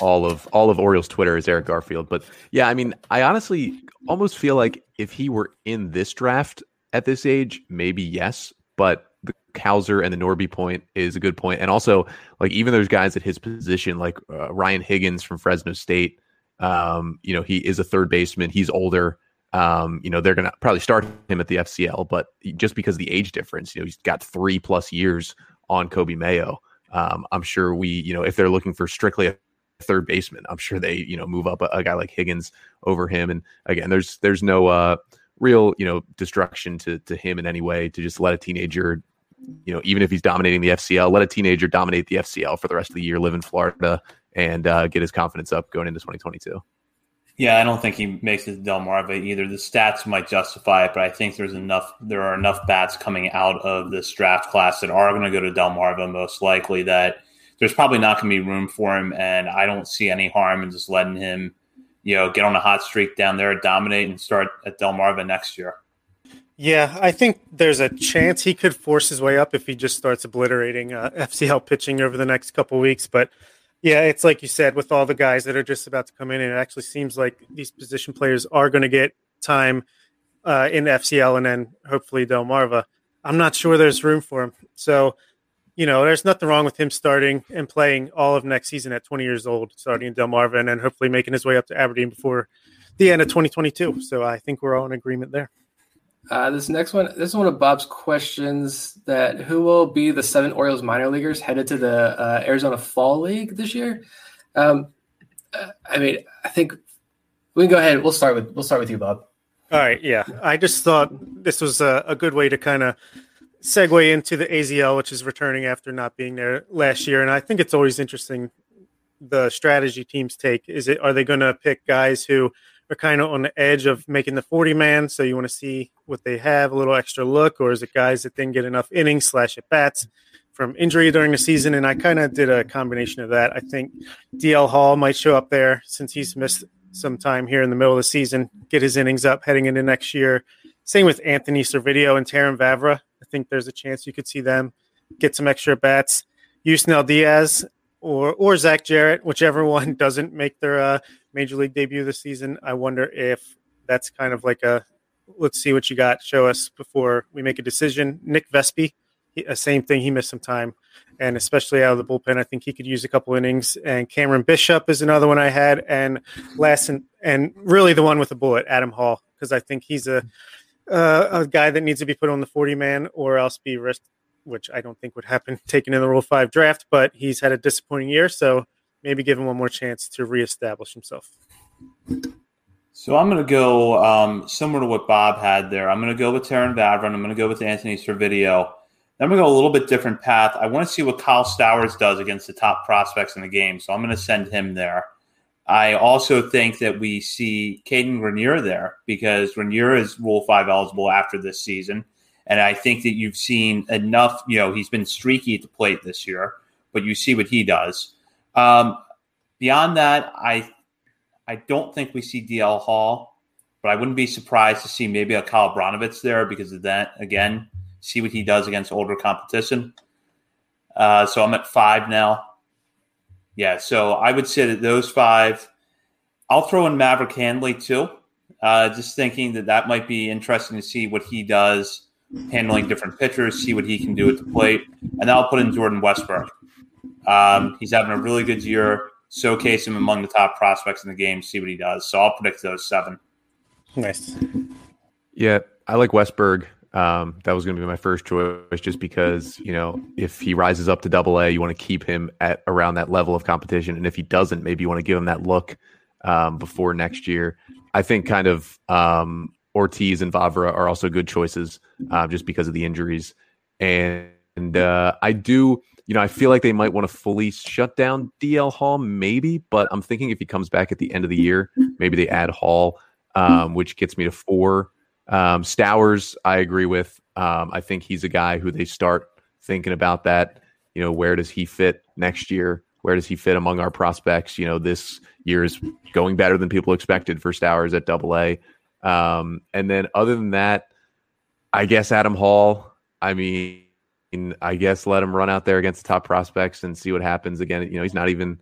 all of all of Orioles Twitter is Eric Garfield. But yeah, I mean, I honestly almost feel like if he were in this draft at this age, maybe yes. But the Cowser and the Norby point is a good point, and also like even those guys at his position, like uh, Ryan Higgins from Fresno State. Um, you know, he is a third baseman. He's older. Um, you know, they're going to probably start him at the FCL, but just because of the age difference, you know, he's got three plus years on Coby Mayo. Um, I'm sure we, you know, if they're looking for strictly a third baseman, I'm sure they, you know, move up a, a guy like Higgins over him. And again, there's there's no uh, real, you know, destruction to to him in any way to just let a teenager, you know, even if he's dominating the FCL, let a teenager dominate the FCL for the rest of the year, live in Florida, and uh, get his confidence up going into 2022. Yeah, I don't think he makes it to Delmarva either. The stats might justify it, but I think there's enough. There are enough bats coming out of this draft class that are going to go to Delmarva most likely. That there's probably not going to be room for him, and I don't see any harm in just letting him, you know, get on a hot streak down there, dominate, and start at Delmarva next year. Yeah, I think there's a chance he could force his way up if he just starts obliterating uh, FCL pitching over the next couple weeks, but yeah, it's like you said, with all the guys that are just about to come in, and it actually seems like these position players are going to get time uh, in FCL and then hopefully Delmarva. I'm not sure there's room for him. So, you know, there's nothing wrong with him starting and playing all of next season at 20 years old, starting in Delmarva, and then hopefully making his way up to Aberdeen before the end of 2022. So I think we're all in agreement there. Uh, this next one, this is one of Bob's questions. That who will be the seven Orioles minor leaguers headed to the uh, Arizona Fall League this year? Um, uh, I mean, I think we can go ahead. We'll start with we'll start with you, Bob. All right, yeah. I just thought this was a, a good way to kind of segue into the AZL, which is returning after not being there last year, and I think it's always interesting the strategy teams take. Is it are they going to pick guys who are kind of on the edge of making the 40 man. So you want to see what they have, a little extra look, or is it guys that didn't get enough innings slash at bats from injury during the season? And I kind of did a combination of that. I think DL Hall might show up there since he's missed some time here in the middle of the season, get his innings up heading into next year. Same with Anthony Servideo and Terrin Vavra. I think there's a chance you could see them get some extra bats. Yusniel Diaz or or Zach Jarrett, whichever one doesn't make their uh, major league debut this season. I wonder if that's kind of like a let's see what you got, show us before we make a decision. Nick Vespi, he, uh, same thing. He missed some time, and especially out of the bullpen, I think he could use a couple innings. And Cameron Bishop is another one I had, and last and, and really the one with the bullet, Adam Hall, because I think he's a uh, a guy that needs to be put on the forty man or else be risked, which I don't think would happen taken in the Rule Five draft. But he's had a disappointing year, so maybe give him one more chance to reestablish himself. So I'm going to go um, similar to what Bob had there. I'm going to go with Terrin Vavra. I'm going to go with Anthony Servideo. Then I'm going to go a little bit different path. I want to see what Kyle Stowers does against the top prospects in the game. So I'm going to send him there. I also think that we see Cadyn Grenier there because Grenier is Rule 5 eligible after this season. And I think that you've seen enough, you know, he's been streaky at the plate this year, but you see what he does. Um, beyond that, I I don't think we see DL Hall, but I wouldn't be surprised to see maybe a Kyle Brnovich there because of that. Again, see what he does against older competition. Uh, so I'm at five now. Yeah, so I would say that those five. I'll throw in Maverick Handley too. Uh, just thinking that that might be interesting to see what he does handling different pitchers, see what he can do at the plate, and then I'll put in Jordan Westburg. Um, he's having a really good year. Showcase him among the top prospects in the game. See what he does. So I'll predict those seven. Nice. Yeah, I like Westburg. Um, that was going to be my first choice, just because you know if he rises up to Double A, you want to keep him at around that level of competition, and if he doesn't, maybe you want to give him that look um, before next year. I think kind of um, Ortiz and Vavra are also good choices, uh, just because of the injuries, and, and uh, I do you know, I feel like they might want to fully shut down DL Hall, maybe, but I'm thinking if he comes back at the end of the year, maybe they add Hall, um, which gets me to four. Um, Stowers, I agree with. Um, I think he's a guy who they start thinking about that. You know, where does he fit next year? Where does he fit among our prospects? You know, this year is going better than people expected for Stowers at Double A. Um, and then other than that, I guess Adam Hall. I mean, I guess let him run out there against the top prospects and see what happens. Again, you know, he's not even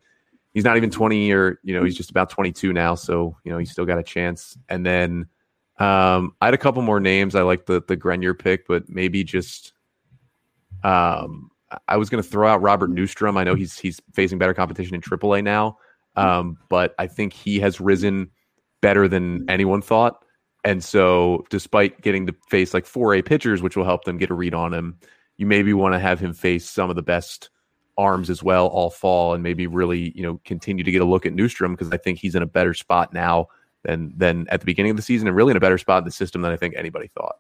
he's not even 20 or you know he's just about 22 now so you know he's still got a chance and then um, i had a couple more names i like the the grenier pick but maybe just um, i was going to throw out robert neustrom i know he's he's facing better competition in aaa now um, but i think he has risen better than anyone thought and so despite getting to face like 4a pitchers which will help them get a read on him you maybe want to have him face some of the best arms as well all fall and maybe really you know continue to get a look at Neustrom because I think he's in a better spot now than than at the beginning of the season and really in a better spot in the system than I think anybody thought.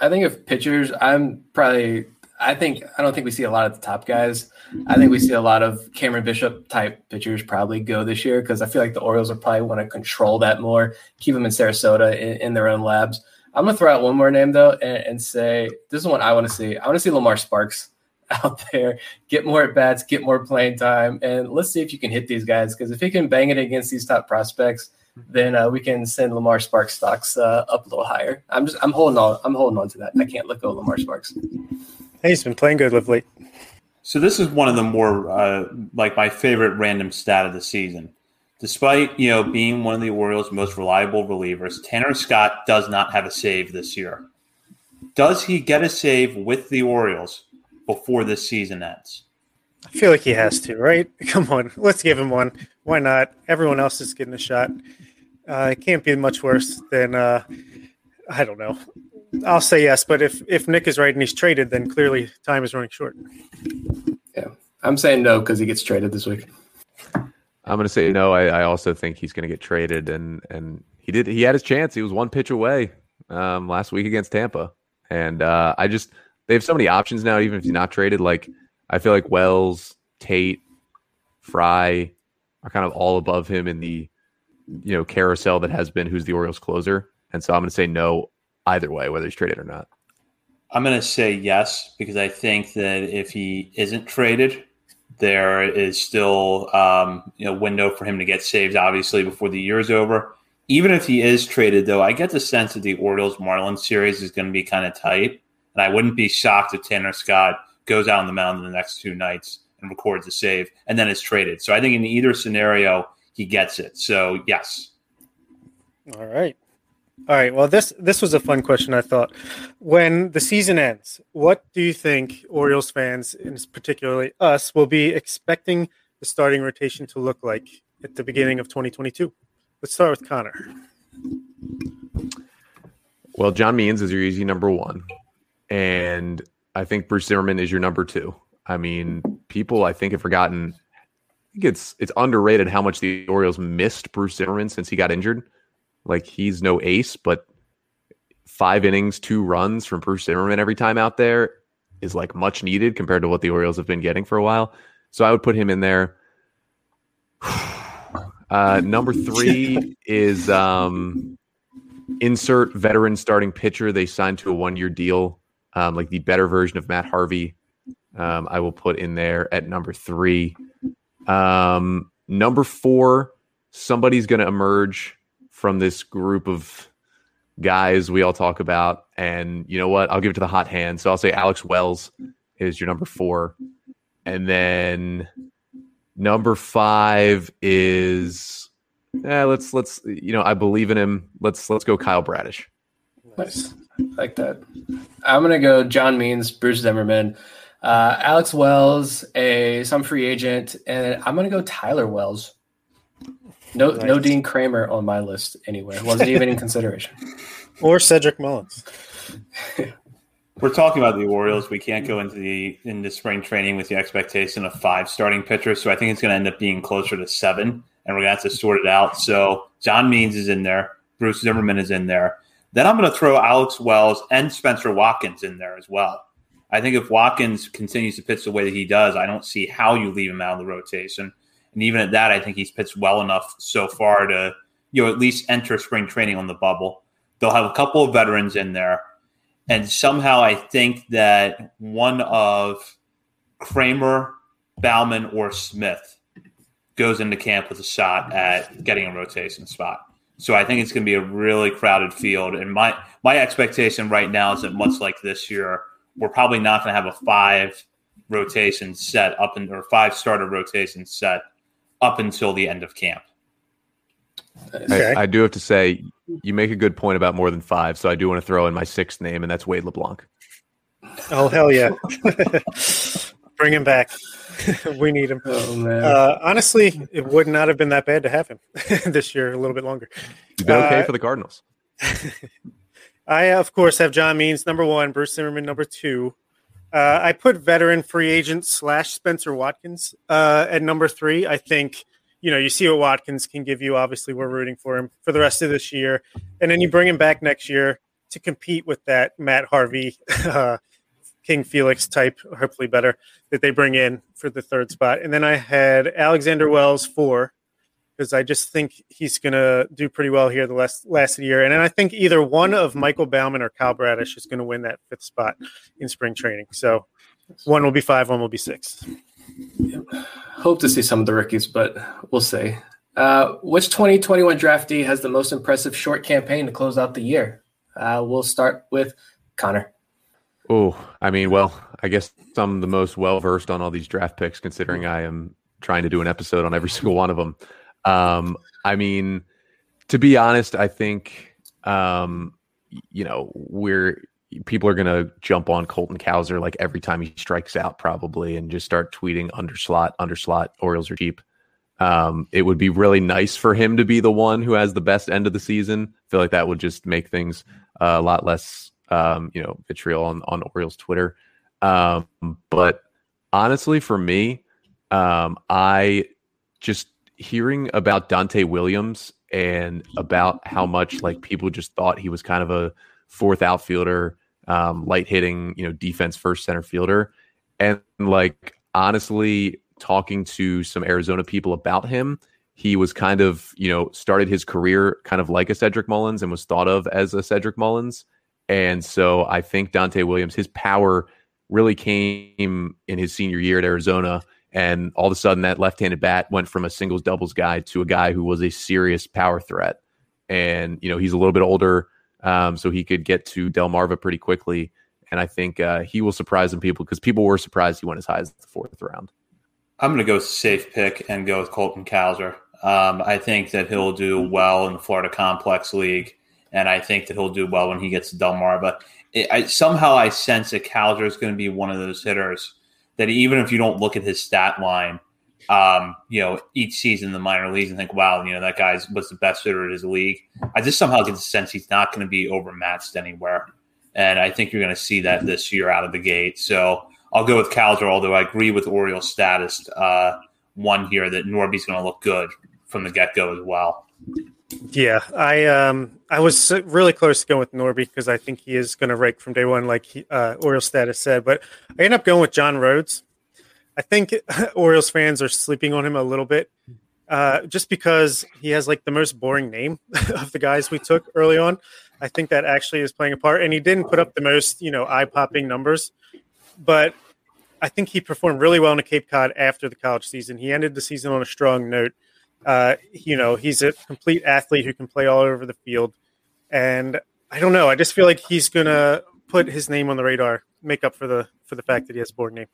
I think if pitchers, I'm probably I think I don't think we see a lot of the top guys. I think we see a lot of Cameron Bishop type pitchers probably go this year because I feel like the Orioles will probably want to control that more, keep them in Sarasota in, in their own labs. I'm gonna throw out one more name though and, and say this is one I want to see. I want to see Lamar Sparks out there, get more at bats, get more playing time, and let's see if you can hit these guys. Because if he can bang it against these top prospects, then uh, we can send Lamar Sparks stocks uh, up a little higher. I'm just I'm holding on I'm holding on to that. I can't let go of Lamar Sparks. Hey, he's been playing good of late. So this is one of the more uh, like my favorite random stat of the season. Despite you know being one of the Orioles' most reliable relievers, Tanner Scott does not have a save this year. Does he get a save with the Orioles before this season ends. I feel like he has to, right? Come on, let's give him one. Why not? Everyone else is getting a shot. Uh, it can't be much worse than uh, I don't know. I'll say yes, but if if Nick is right and he's traded, then clearly time is running short. Yeah, I'm saying no because he gets traded this week. I'm going to say no. I, I also think he's going to get traded, and and he did. He had his chance. He was one pitch away um, last week against Tampa, and uh, I just they have so many options now. Even if he's not traded, like I feel like Wells, Tate, Fry are kind of all above him in the you know carousel that has been who's the Orioles closer. And so I'm going to say no either way, whether he's traded or not. I'm going to say yes because I think that if he isn't traded, there is still um, you know window for him to get saved. Obviously, before the year is over. Even if he is traded, though, I get the sense that the Orioles Marlins series is going to be kind of tight. And I wouldn't be shocked if Tanner Scott goes out on the mound in the next two nights and records a save and then is traded. So I think in either scenario, he gets it. So yes. All right. All right. Well, this this was a fun question. I thought, when the season ends, what do you think Orioles fans, and particularly us, will be expecting the starting rotation to look like at the beginning of 2022? Let's start with Connor. Well, John Means is your easy number one and I think Bruce Zimmermann is your number two. I mean, people I think have forgotten. I think it's it's underrated how much the Orioles missed Bruce Zimmermann since he got injured. Like he's no ace, but five innings, two runs from Bruce Zimmermann every time out there is like much needed compared to what the Orioles have been getting for a while. So I would put him in there. Uh, number three is um, insert veteran starting pitcher. They signed to a one year deal um, like the better version of Matt Harvey. Um, I will put in there at number three. Um, number four, somebody's going to emerge from this group of guys we all talk about. And you know what? I'll give it to the hot hand. So I'll say Alex Wells is your number four. And then number five is yeah, let's let's you know, I believe in him. Let's let's go Kyle Bradish. Nice like that. I'm gonna go John Means, Bruce Zimmermann, uh, Alex Wells, a some free agent, and I'm gonna go Tyler Wells. No, nice. no Dean Kremer on my list anyway. Wasn't even in consideration. Or Cedric Mullins. We're talking about the Orioles. We can't go into the into spring training with the expectation of five starting pitchers. So I think it's going to end up being closer to seven, and we're going to have to sort it out. So John Means is in there. Bruce Zimmermann is in there. Then I'm going to throw Alex Wells and Spencer Watkins in there as well. I think if Watkins continues to pitch the way that he does, I don't see how you leave him out of the rotation. And even at that, I think he's pitched well enough so far to, you know, at least enter spring training on the bubble. they'll have a couple of veterans in there, and somehow I think that one of Kremer, Baumann, or Smith goes into camp with a shot at getting a rotation spot. So I think it's going to be a really crowded field. And my my expectation right now is that much like this year, we're probably not going to have a five rotation set up in, or five starter rotation set up until the end of camp. Okay. I, I, do have to say, you make a good point about more than five. So I do want to throw in my sixth name, and that's Wade LeBlanc. Oh hell yeah! Bring him back. we need him. Oh, uh, honestly, it would not have been that bad to have him this year. A little bit longer. You've been okay uh, for the Cardinals. I of course have John Means number one, Bruce Zimmermann number two. Uh, I put veteran free agent slash Spencer Watkins uh, at number three. I think you know you see what Watkins can give you. Obviously, we're rooting for him for the rest of this year, and then you bring him back next year to compete with that Matt Harvey uh, King Felix type, hopefully better, that they bring in for the third spot. And then I had Alexander Wells four, because I just think he's going to do pretty well here the last last year. And then I think either one of Michael Baumann or Kyle Bradish is going to win that fifth spot in spring training. So one will be five, one will be six. Yeah. Hope to see some of the rookies, but we'll see. Uh, which 2021 draftee has the most impressive short campaign to close out the year? Uh, we'll start with Connor. Oh, I mean, well, I guess I'm the most well versed on all these draft picks, considering I am trying to do an episode on every single one of them. Um, I mean, to be honest, I think um, you know we're people are gonna jump on Colton Cowser like every time he strikes out, probably, and just start tweeting under slot, under slot. Orioles are cheap. Um, it would be really nice for him to be the one who has the best end of the season. I feel like that would just make things uh, a lot less um, you know, vitriol on, on Orioles Twitter. Um, but honestly, for me, um, I just hearing about Donta Williams and about how much like people just thought he was kind of a fourth outfielder, um, light hitting, you know, defense first center fielder. And like honestly, talking to some Arizona people about him, he was kind of, you know, started his career kind of like a Cedric Mullins and was thought of as a Cedric Mullins. And so I think Donta Williams, his power really came in his senior year at Arizona. And all of a sudden, that left handed bat went from a singles doubles guy to a guy who was a serious power threat. And, you know, he's a little bit older, um, so he could get to Delmarva pretty quickly. And I think uh, he will surprise some people because people were surprised he went as high as the fourth round. I'm going to go safe pick and go with Colton Cowser. Um, I think that he'll do well in the Florida Complex League and I think that he'll do well when he gets to Delmar. But it, I, somehow I sense that Cowser is going to be one of those hitters that even if you don't look at his stat line, um, you know, each season in the minor leagues and think, wow, you know, that guy was the best hitter in his league. I just somehow get the sense he's not going to be overmatched anywhere. And I think you're going to see that this year out of the gate. So I'll go with Calder, although I agree with Orioles' status uh, one here that Norby's going to look good from the get go as well. Yeah, I um I was really close to going with Norby because I think he is going to rake from day one, like he, uh, Orioles status said. But I end up going with John Rhodes. I think Orioles fans are sleeping on him a little bit, uh, just because he has like the most boring name of the guys we took early on. I think that actually is playing a part, and he didn't put up the most you know eye popping numbers, but I think he performed really well in Cape Cod after the college season. He ended the season on a strong note. Uh, you know, he's a complete athlete who can play all over the field. And I don't know. I just feel like he's gonna put his name on the radar, make up for the for the fact that he has a board name.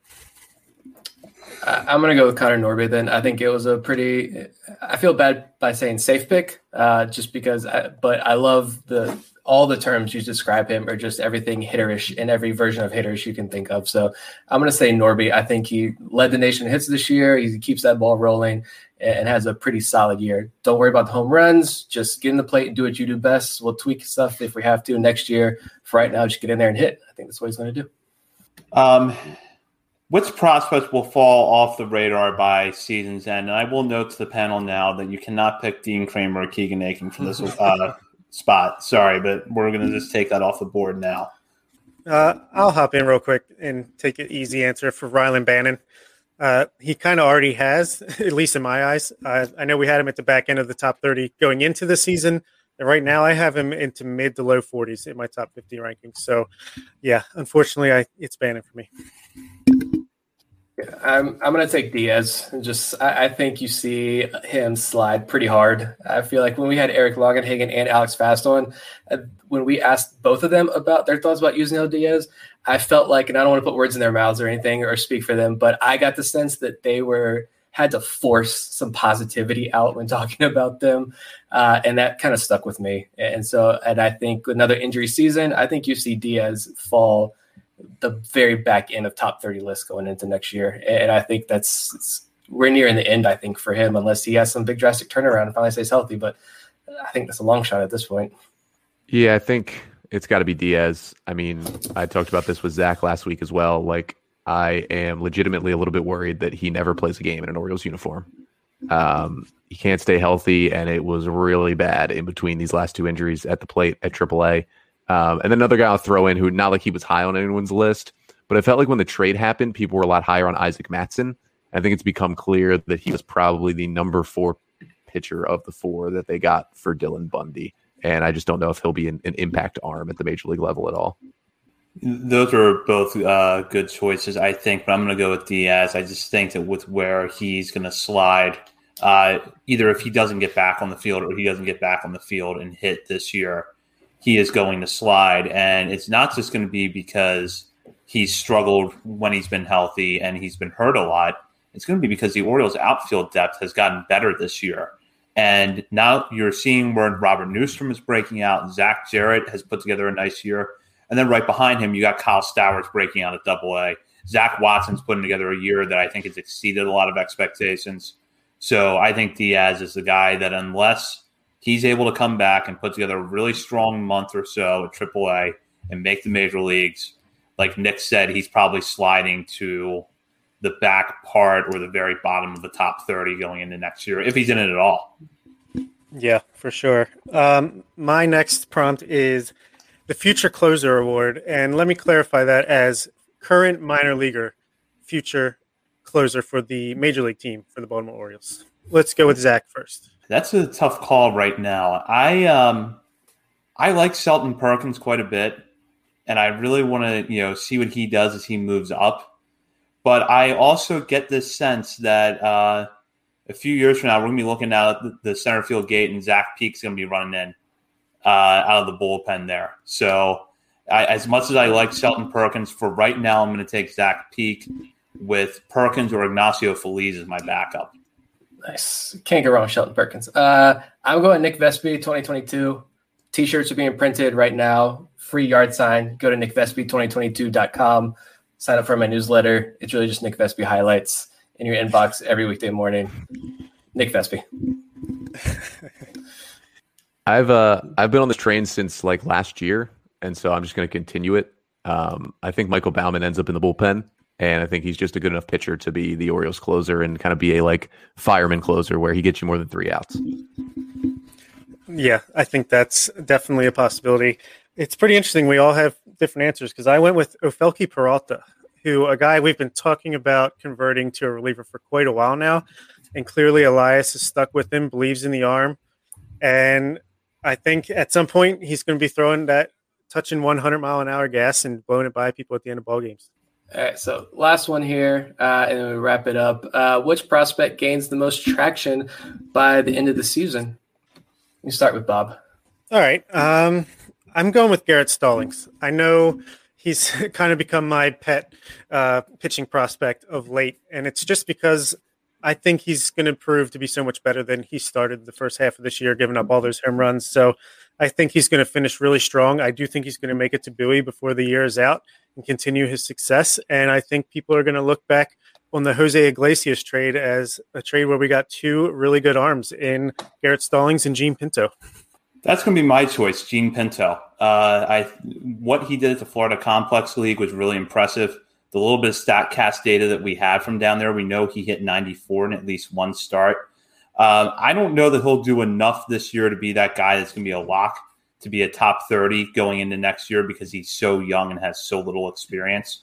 I'm gonna go with Connor Norby. Then I think it was a pretty. I feel bad by saying safe pick, uh, just because. I, but I love the all the terms you describe him are just everything hitterish in every version of hitters you can think of. So I'm going to say Norby. I think he led the nation hits this year. He keeps that ball rolling and has a pretty solid year. Don't worry about the home runs. Just get in the plate and do what you do best. We'll tweak stuff if we have to next year. For right now, just get in there and hit. I think that's what he's going to do. Um, which prospects will fall off the radar by season's end? And I will note to the panel now that you cannot pick Dean Kremer or Keegan Akin for this uh, spot. Sorry, but we're going to just take that off the board now. Uh, I'll hop in real quick and take an easy answer for Rylan Bannon. Uh, he kind of already has, at least in my eyes. Uh, I know we had him at the back end of the top 30 going into the season, And right now, I have him into mid to low 40s in my top 50 rankings. So, yeah, unfortunately, I it's Bannon for me. I'm I'm gonna take Diaz. Just I, I, think you see him slide pretty hard. I feel like when we had Eric Longenhagen and Alex Fast on, uh, when we asked both of them about their thoughts about Yusniel Diaz, I felt like, and I don't want to put words in their mouths or anything or speak for them, but I got the sense that they were had to force some positivity out when talking about them, uh, and that kind of stuck with me. And so, and I think another injury season, I think you see Diaz fall the very back end of top 30 list going into next year. And I think that's we're near in the end, I think, for him, unless he has some big drastic turnaround and finally stays healthy. But I think that's a long shot at this point. Yeah, I think it's got to be Diaz. I mean, I talked about this with Zach last week as well. Like, I am legitimately a little bit worried that he never plays a game in an Orioles uniform. Um, he can't stay healthy, and it was really bad in between these last two injuries at the plate at AAA. Um, and then another guy I'll throw in who not like he was high on anyone's list, but it felt like when the trade happened, people were a lot higher on Isaac Matson. I think it's become clear that he was probably the number four pitcher of the four that they got for Dylan Bundy. And I just don't know if he'll be an, an impact arm at the major league level at all. Those are both uh, good choices, I think, but I'm going to go with Diaz. I just think that with where he's going to slide, uh, either if he doesn't get back on the field or he doesn't get back on the field and hit this year, he is going to slide. And it's not just going to be because he's struggled when he's been healthy and he's been hurt a lot. It's going to be because the Orioles' outfield depth has gotten better this year. And now you're seeing where Robert Neustrom is breaking out. Zach Jarrett has put together a nice year. And then right behind him, you got Kyle Stowers breaking out at double A. Zach Watson's putting together a year that I think has exceeded a lot of expectations. So I think Diaz is the guy that, unless he's able to come back and put together a really strong month or so at AAA and make the major leagues. Like Nick said, he's probably sliding to the back part or the very bottom of the top 30 going into next year, if he's in it at all. Yeah, for sure. Um, my next prompt is the Future Closer Award. And let me clarify that as current minor leaguer, future closer for the major league team for the Baltimore Orioles. Let's go with Zach first. That's a tough call right now. I um, I like Shelton Perkins quite a bit, and I really want to you know see what he does as he moves up. But I also get this sense that uh, a few years from now, we're to be looking out at the center field gate, and Zach Peek's going to be running in uh, out of the bullpen there. So, I, as much as I like Shelton Perkins, for right now, I'm going to take Zach Peek with Perkins or Ignacio Feliz as my backup. Nice. Can't go wrong with Shelton Perkins. Uh, I'm going Nick Vespi 2022. T-shirts are being printed right now. Free yard sign. Go to nickvespi2022.com. Sign up for my newsletter. It's really just Nick Vespi highlights in your inbox every weekday morning. Nick Vespi. I've uh I've been on this train since like last year, and so I'm just going to continue it. Um, I think Michael Baumann ends up in the bullpen. And I think he's just a good enough pitcher to be the Orioles closer and kind of be a like fireman closer where he gets you more than three outs. Yeah, I think that's definitely a possibility. It's pretty interesting. We all have different answers because I went with Ofelky Peralta, who a guy we've been talking about converting to a reliever for quite a while now. And clearly Elias is stuck with him, believes in the arm. And I think at some point he's going to be throwing that touching 100 mile an hour gas and blowing it by people at the end of ball games. All right, so last one here, uh, and then we wrap it up. Uh, which prospect gains the most traction by the end of the season? You start with Bob. All right, um, I'm going with Garrett Stallings. I know he's kind of become my pet uh, pitching prospect of late, and it's just because I think he's going to prove to be so much better than he started the first half of this year, giving up all those home runs. So I think he's going to finish really strong. I do think he's going to make it to Bowie before the year is out and continue his success. And I think people are going to look back on the Jose Iglesias trade as a trade where we got two really good arms in Garrett Stallings and Jean Pinto. That's going to be my choice, Jean Pinto. Uh, I what he did at the Florida Complex League was really impressive. The little bit of Statcast data that we have from down there, we know he hit 94 in at least one start. Uh, I don't know that he'll do enough this year to be that guy that's going to be a lock to be a top 30 going into next year because he's so young and has so little experience.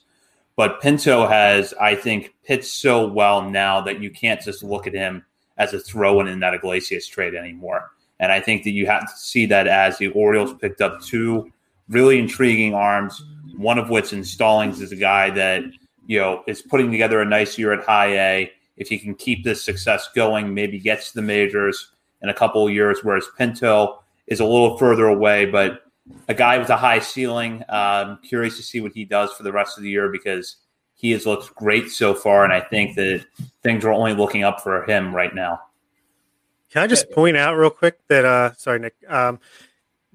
But Pinto has, I think, pitched so well now that you can't just look at him as a throw in in that Iglesias trade anymore. And I think that you have to see that as the Orioles picked up two really intriguing arms, one of which in Stallings is a guy that, you know, is putting together a nice year at high A. If he can keep this success going, maybe gets to the majors in a couple of years, whereas Pinto is a little further away, but a guy with a high ceiling. Um, curious to see what he does for the rest of the year because he has looked great so far, and I think that things are only looking up for him right now. Can I just point out real quick that uh sorry Nick um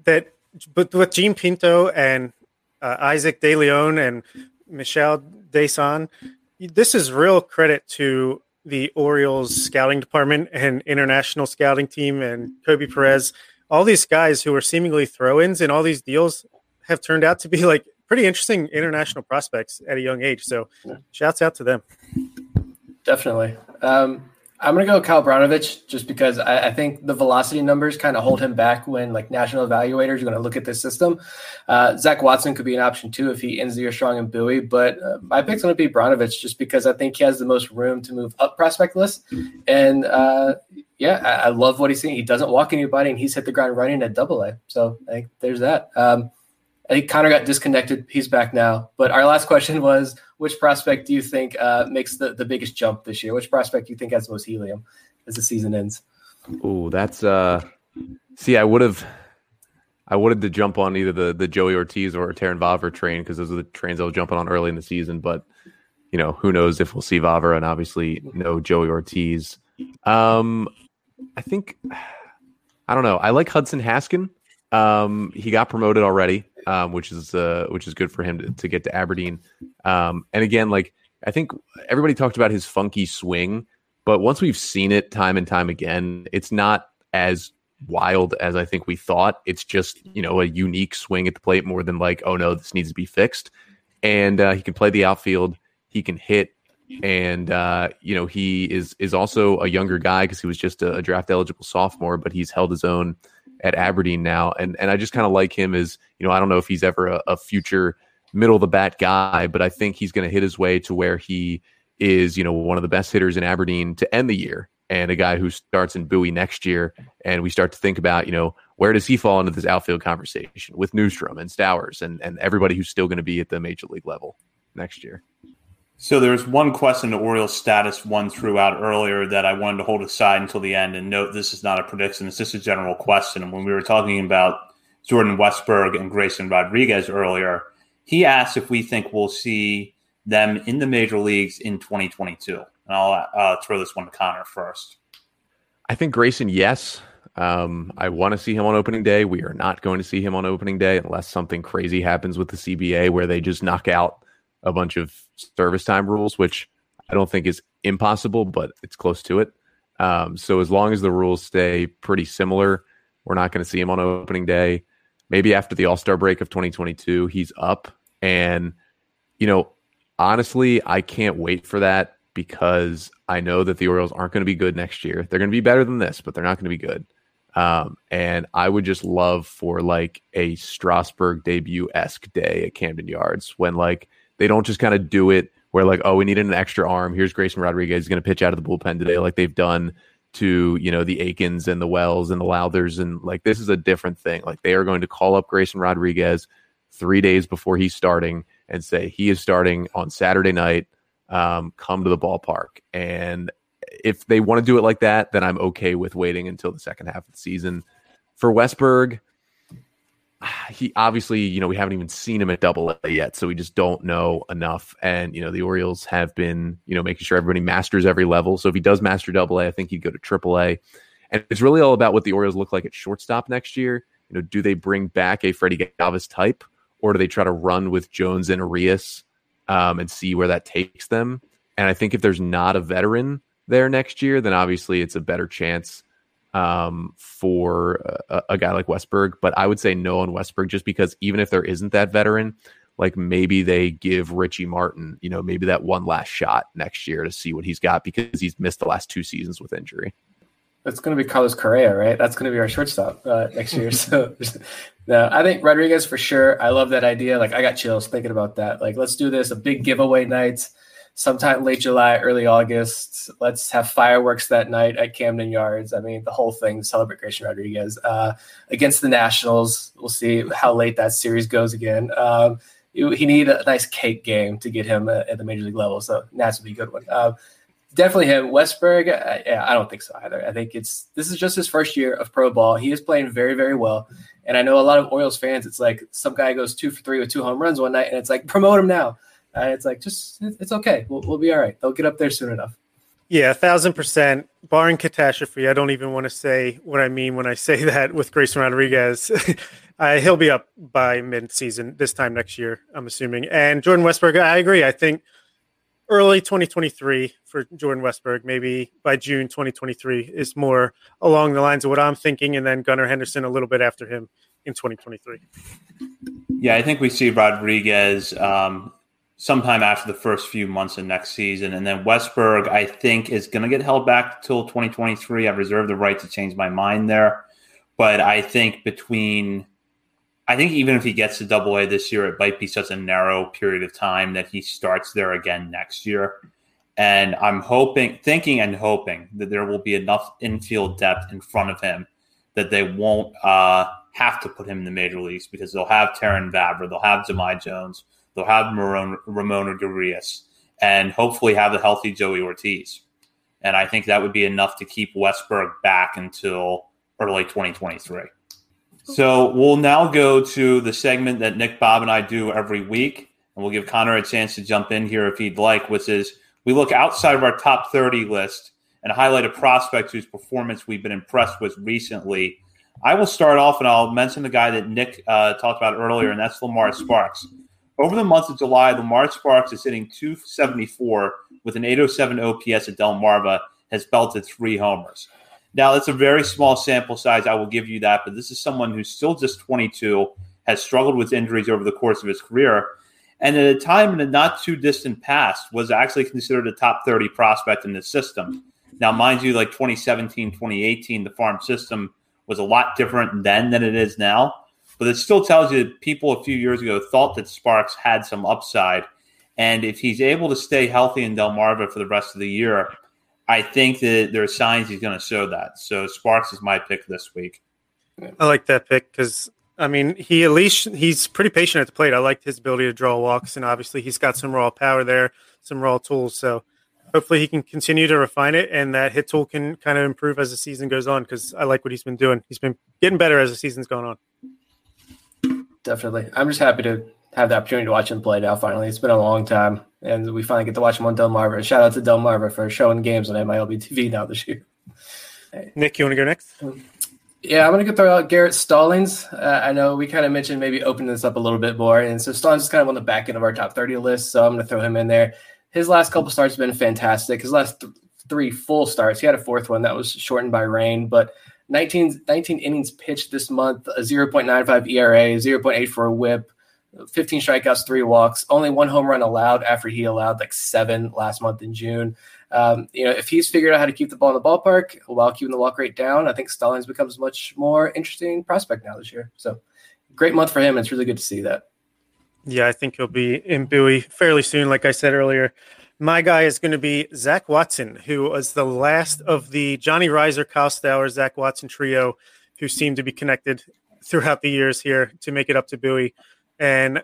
that but with Jean Pinto and uh, Isaac De Leon and Mishael Deson, this is real credit to the Orioles scouting department and international scouting team and Koby Perez. All these guys who were seemingly throw-ins in all these deals have turned out to be like pretty interesting international prospects at a young age. So, shouts out to them. Definitely. Um, I'm gonna go Kyle Brnovich just because I, I think the velocity numbers kind of hold him back when like national evaluators are going to look at this system. Uh, Zach Watson could be an option too if he ends the year strong in Bowie, but uh, my pick's going to be Brownovich just because I think he has the most room to move up prospect list. And uh, yeah, I, I, love what he's seeing. He doesn't walk anybody, and he's hit the ground running at Double A. So I think there's that. Um, I think Connor got disconnected. He's back now. But our last question was which prospect do you think uh, makes the, the biggest jump this year? Which prospect do you think has the most helium as the season ends? Oh, that's uh see, I would have I wanted to jump on either the the Joey Ortiz or Terrin Vavra train because those are the trains I was jumping on early in the season. But you know, who knows if we'll see Vavra and obviously no Joey Ortiz. Um, I think I don't know. I like Hudson Haskin. Um, he got promoted already um, which is uh, which is good for him to, to get to Aberdeen. Um, and again, like I think everybody talked about his funky swing, but once we've seen it time and time again, it's not as wild as I think we thought. It's just you know a unique swing at the plate more than like oh no this needs to be fixed. And uh, he can play the outfield. He can hit and uh, you know he is is also a younger guy because he was just a, a, draft eligible sophomore, but he's held his own at Aberdeen now, and and I just kind of like him as you know I don't know if he's ever a, a future middle of the bat guy, but I think he's going to hit his way to where he is you know one of the best hitters in Aberdeen to end the year, and a guy who starts in Bowie next year, and we start to think about you know where does he fall into this outfield conversation with Neustrom and Stowers and and everybody who's still going to be at the major league level next year. So there's one question the Orioles status one threw out earlier that I wanted to hold aside until the end and note this is not a prediction, it's just a general question. And when we were talking about Jordan Westburg and Grayson Rodriguez earlier, he asked if we think we'll see them in the major leagues in 2022. And I'll uh, throw this one to Connor first. I think Grayson, yes. Um, I want to see him on opening day. We are not going to see him on opening day unless something crazy happens with the CBA where they just knock out a bunch of service time rules, which I don't think is impossible, but it's close to it. Um, so as long as the rules stay pretty similar, we're not going to see him on opening day. Maybe after the All Star break of 2022, he's up. And, you know, honestly, I can't wait for that because I know that the Orioles aren't going to be good next year. They're going to be better than this, but they're not going to be good. Um, and I would just love for like a Strasburg debut esque day at Camden Yards when like they don't just kind of do it where like, oh, we need an extra arm. Here's Grayson Rodriguez going to pitch out of the bullpen today, like they've done to you know the Akins and the Wells and the Lowthers, and like this is a different thing. Like they are going to call up Grayson Rodriguez three days before he's starting and say he is starting on Saturday night. Um, come to the ballpark, and if they want to do it like that, then I'm okay with waiting until the second half of the season. For Westburg, he obviously, you know, we haven't even seen him at double A yet, so we just don't know enough. And, you know, the Orioles have been, you know, making sure everybody masters every level. So if he does master double A, I think he'd go to triple A. And it's really all about what the Orioles look like at shortstop next year. You know, do they bring back a Freddie Galvis type, or do they try to run with Jones and Urias um, and see where that takes them? And I think if there's not a veteran there next year, then obviously it's a better chance um, for a, a, guy like Westburg, But I would say no on Westburg just because even if there isn't that veteran, like maybe they give Richie Martin, you know, maybe that one last shot next year to see what he's got because he's missed the last two seasons with injury. It's going to be Carlos Correa, right? That's going to be our shortstop uh, next year. So, no, I think Rodriguez for sure. I love that idea. Like, I got chills thinking about that. Like, let's do this a big giveaway night sometime late July, early August. Let's have fireworks that night at Camden Yards. I mean, the whole thing celebrate Grayson Rodriguez uh, against the Nationals. We'll see how late that series goes again. Um, he need a nice cake game to get him uh, at the major league level. So Nats would be a good one. Uh, definitely him. Westburg, uh, yeah, I don't think so either. I think it's this is just his first year of pro ball. He is playing very, very well. And I know a lot of Orioles fans, it's like some guy goes two for three with two home runs one night, and it's like promote him now. Uh, it's like just it's okay. We'll, we'll be all right. They'll get up there soon enough. Yeah, a thousand percent. Barring catastrophe, I don't even want to say what I mean when I say that with Grayson Rodriguez. uh, he'll be up by mid-season this time next year, I'm assuming. And Jordan Westburg, I agree. I think early 2023 for Jordan Westburg, maybe by June 2023 is more along the lines of what I'm thinking, and then Gunnar Henderson a little bit after him in 2023. Yeah, I think we see Rodriguez um, sometime after the first few months of next season. And then Westburg, I think, is going to get held back till 2023. I've reserved the right to change my mind there. But I think between, I think even if he gets to double A this year, it might be such a narrow period of time that he starts there again next year. And I'm hoping, thinking and hoping that there will be enough infield depth in front of him that they won't uh, have to put him in the major leagues because they'll have Terrin Vavra, they'll have Jahmai Jones, They'll have Ramon, Ramon Urias and hopefully have a healthy Joey Ortiz. And I think that would be enough to keep Westburg back until early 2023. So we'll now go to the segment that Nick, Bob, and I do every week. And we'll give Connor a chance to jump in here if he'd like, which is we look outside of our top 30 list and highlight a prospect whose performance we've been impressed with recently. I will start off and I'll mention the guy that Nick uh, talked about earlier, and that's Lamar Sparks. Over the month of July, Lamar Sparks is hitting 274 with an 807 OPS at Delmarva, has belted three homers. Now, that's a very small sample size. I will give you that, but this is someone who's still just 22, has struggled with injuries over the course of his career, and at a time in the not too distant past was actually considered a top 30 prospect in the system. Now, mind you, like 2017, 2018, the farm system was a lot different then than it is now but it still tells you that people a few years ago thought that Sparks had some upside. And if he's able to stay healthy in Delmarva for the rest of the year, I think that there are signs he's going to show that. So Sparks is my pick this week. I like that pick because I mean he at least he's pretty patient at the plate. I liked his ability to draw walks, and obviously he's got some raw power there, some raw tools. So hopefully he can continue to refine it, and that hit tool can kind of improve as the season goes on. Because I like what he's been doing. He's been getting better as the season's gone on definitely. I'm just happy to have the opportunity to watch him play now. Finally, it's been a long time, and we finally get to watch him on Delmarva. Shout out to Delmarva for showing games on MILB TV now this year. Nick, you want to go next? Yeah, I'm going to go throw out Garrett Stallings. Uh, I know we kind of mentioned maybe opening this up a little bit more, and so Stallings is kind of on the back end of our top 30 list, so I'm going to throw him in there. His last couple starts have been fantastic. His last th- three full starts, he had a fourth one that was shortened by rain, but 19, 19 innings pitched this month, a 0.95 ERA, 0.8 for a whip, 15 strikeouts, three walks, only one home run allowed after he allowed like seven last month in June. Um, you know, if he's figured out how to keep the ball in the ballpark while keeping the walk rate down, I think Stallings becomes much more interesting prospect now this year. So great month for him. It's really good to see that. Yeah, I think he'll be in Bowie fairly soon. Like I said earlier, my guy is going to be Zach Watson, who was the last of the Johnny Rizer, Kyle Stowers, Zach Watson trio, who seemed to be connected throughout the years here to make it up to Bowie. And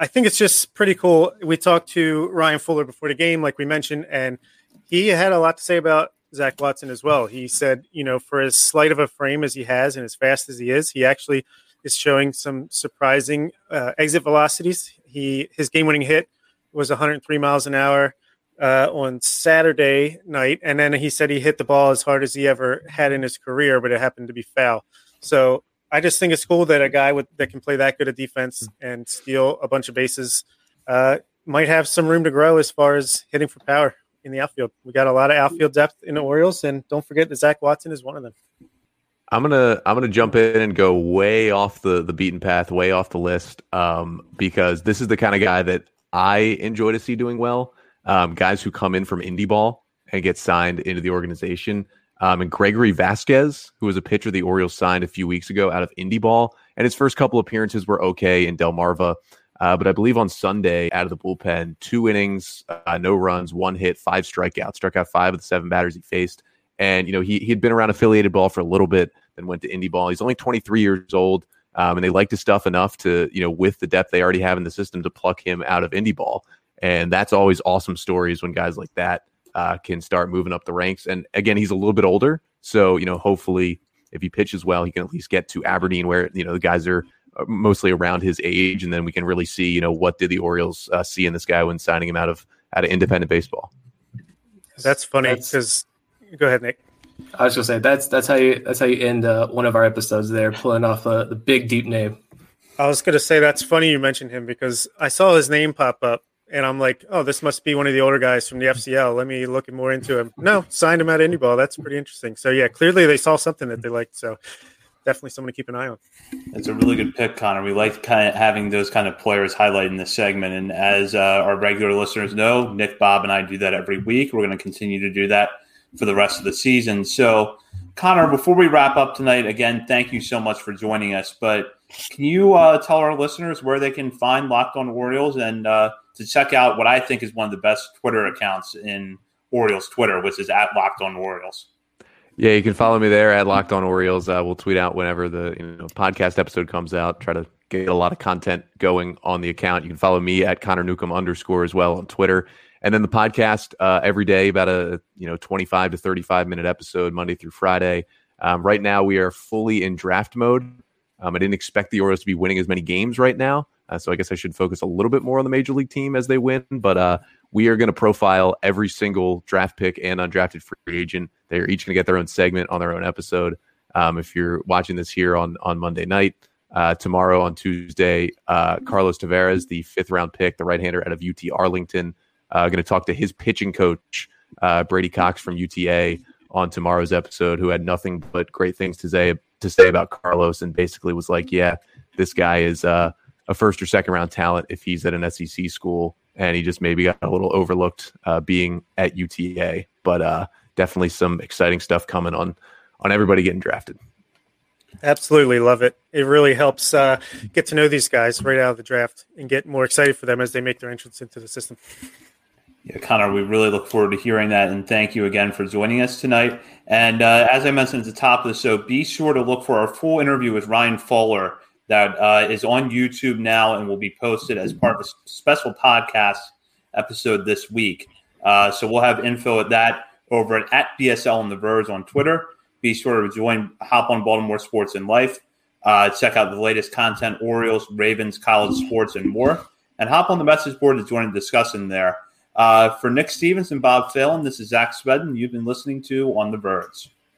I think it's just pretty cool. We talked to Ryan Fuller before the game, like we mentioned, and he had a lot to say about Zach Watson as well. He said, you know, for as slight of a frame as he has and as fast as he is, he actually is showing some surprising uh, exit velocities. He his game winning hit was 103 miles an hour uh, on Saturday night, and then he said he hit the ball as hard as he ever had in his career, but it happened to be foul. So I just think it's cool that a guy with that can play that good a defense and steal a bunch of bases uh, might have some room to grow as far as hitting for power in the outfield. We got a lot of outfield depth in the Orioles, and don't forget that Zach Watson is one of them. I'm gonna I'm gonna jump in and go way off the the beaten path, way off the list, um, because this is the kind of guy that I enjoy to see doing well um, guys who come in from indie ball and get signed into the organization. Um, and Gregory Vasquez, who was a pitcher the Orioles signed a few weeks ago out of indie ball, and his first couple appearances were okay in Delmarva. Uh, but I believe on Sunday, out of the bullpen, two innings, uh, no runs, one hit, five strikeouts. Struck out five of the seven batters he faced. And you know he he had been around affiliated ball for a little bit, then went to indie ball. He's only 23 years old, um, and they liked his stuff enough to you know with the depth they already have in the system to pluck him out of indie ball. And that's always awesome stories when guys like that uh, can start moving up the ranks. And again, he's a little bit older, so you know hopefully if he pitches well, he can at least get to Aberdeen where you know the guys are uh, mostly around his age, and then we can really see, you know, what did the Orioles uh, see in this guy when signing him out of out of independent baseball. That's funny because go ahead, Nick. I was gonna say that's that's how you that's how you end uh, one of our episodes there, pulling off uh, the big deep name. I was gonna say that's funny you mentioned him because I saw his name pop up and I'm like, oh, this must be one of the older guys from the FCL. Let me look more into him. No, signed him at Indie Ball. That's pretty interesting. So yeah, clearly they saw something that they liked. So definitely someone to keep an eye on. It's a really good pick, Connor. We like kind of having those kind of players highlighted in this segment. And as uh, our regular listeners know, Nick, Bob, and I do that every week. We're going to continue to do that for the rest of the season. So, Connor, before we wrap up tonight, again, thank you so much for joining us. But can you uh, tell our listeners where they can find Locked On Orioles and uh, to check out what I think is one of the best Twitter accounts in Orioles Twitter, which is at Locked On Orioles? Yeah, you can follow me there at Locked On Orioles. Uh, we'll tweet out whenever the you know podcast episode comes out. Try to get a lot of content going on the account. You can follow me at Connor Newcomb underscore as well on Twitter. And then the podcast uh, every day, about a you know twenty five to thirty five minute episode, Monday through Friday. Um, right now, we are fully in draft mode. Um, I didn't expect the Orioles to be winning as many games right now, uh, so I guess I should focus a little bit more on the major league team as they win. But uh, we are going to profile every single draft pick and undrafted free agent. They're each going to get their own segment on their own episode. Um, if you're watching this here on on Monday night, uh, tomorrow on Tuesday, uh, Carlos Tavera, the fifth round pick, the right hander out of UT Arlington, uh, going to talk to his pitching coach uh, Brady Cox from UTA on tomorrow's episode, who had nothing but great things to say to say about Carlos, and basically was like, "Yeah, this guy is uh, a first or second round talent if he's at an SEC school." and he just maybe got a little overlooked uh, being at UTA. But uh, definitely some exciting stuff coming on on everybody getting drafted. Absolutely love it. It really helps uh, get to know these guys right out of the draft and get more excited for them as they make their entrance into the system. Yeah, Connor, we really look forward to hearing that, and thank you again for joining us tonight. And uh, as I mentioned at the top of the show, be sure to look for our full interview with Ryan Fuller that uh, is on YouTube now and will be posted as part of a special podcast episode this week. Uh, so we'll have info at that over at, at BSL and the Verge on Twitter. Be sure to join Hop on Baltimore Sports and Life. Uh, check out the latest content, Orioles, Ravens, college sports, and more. And hop on the message board to join the discussion there. Uh, for Nick Stevens and Bob Phelan, this is Zach Spedden. You've been listening to On the Verge.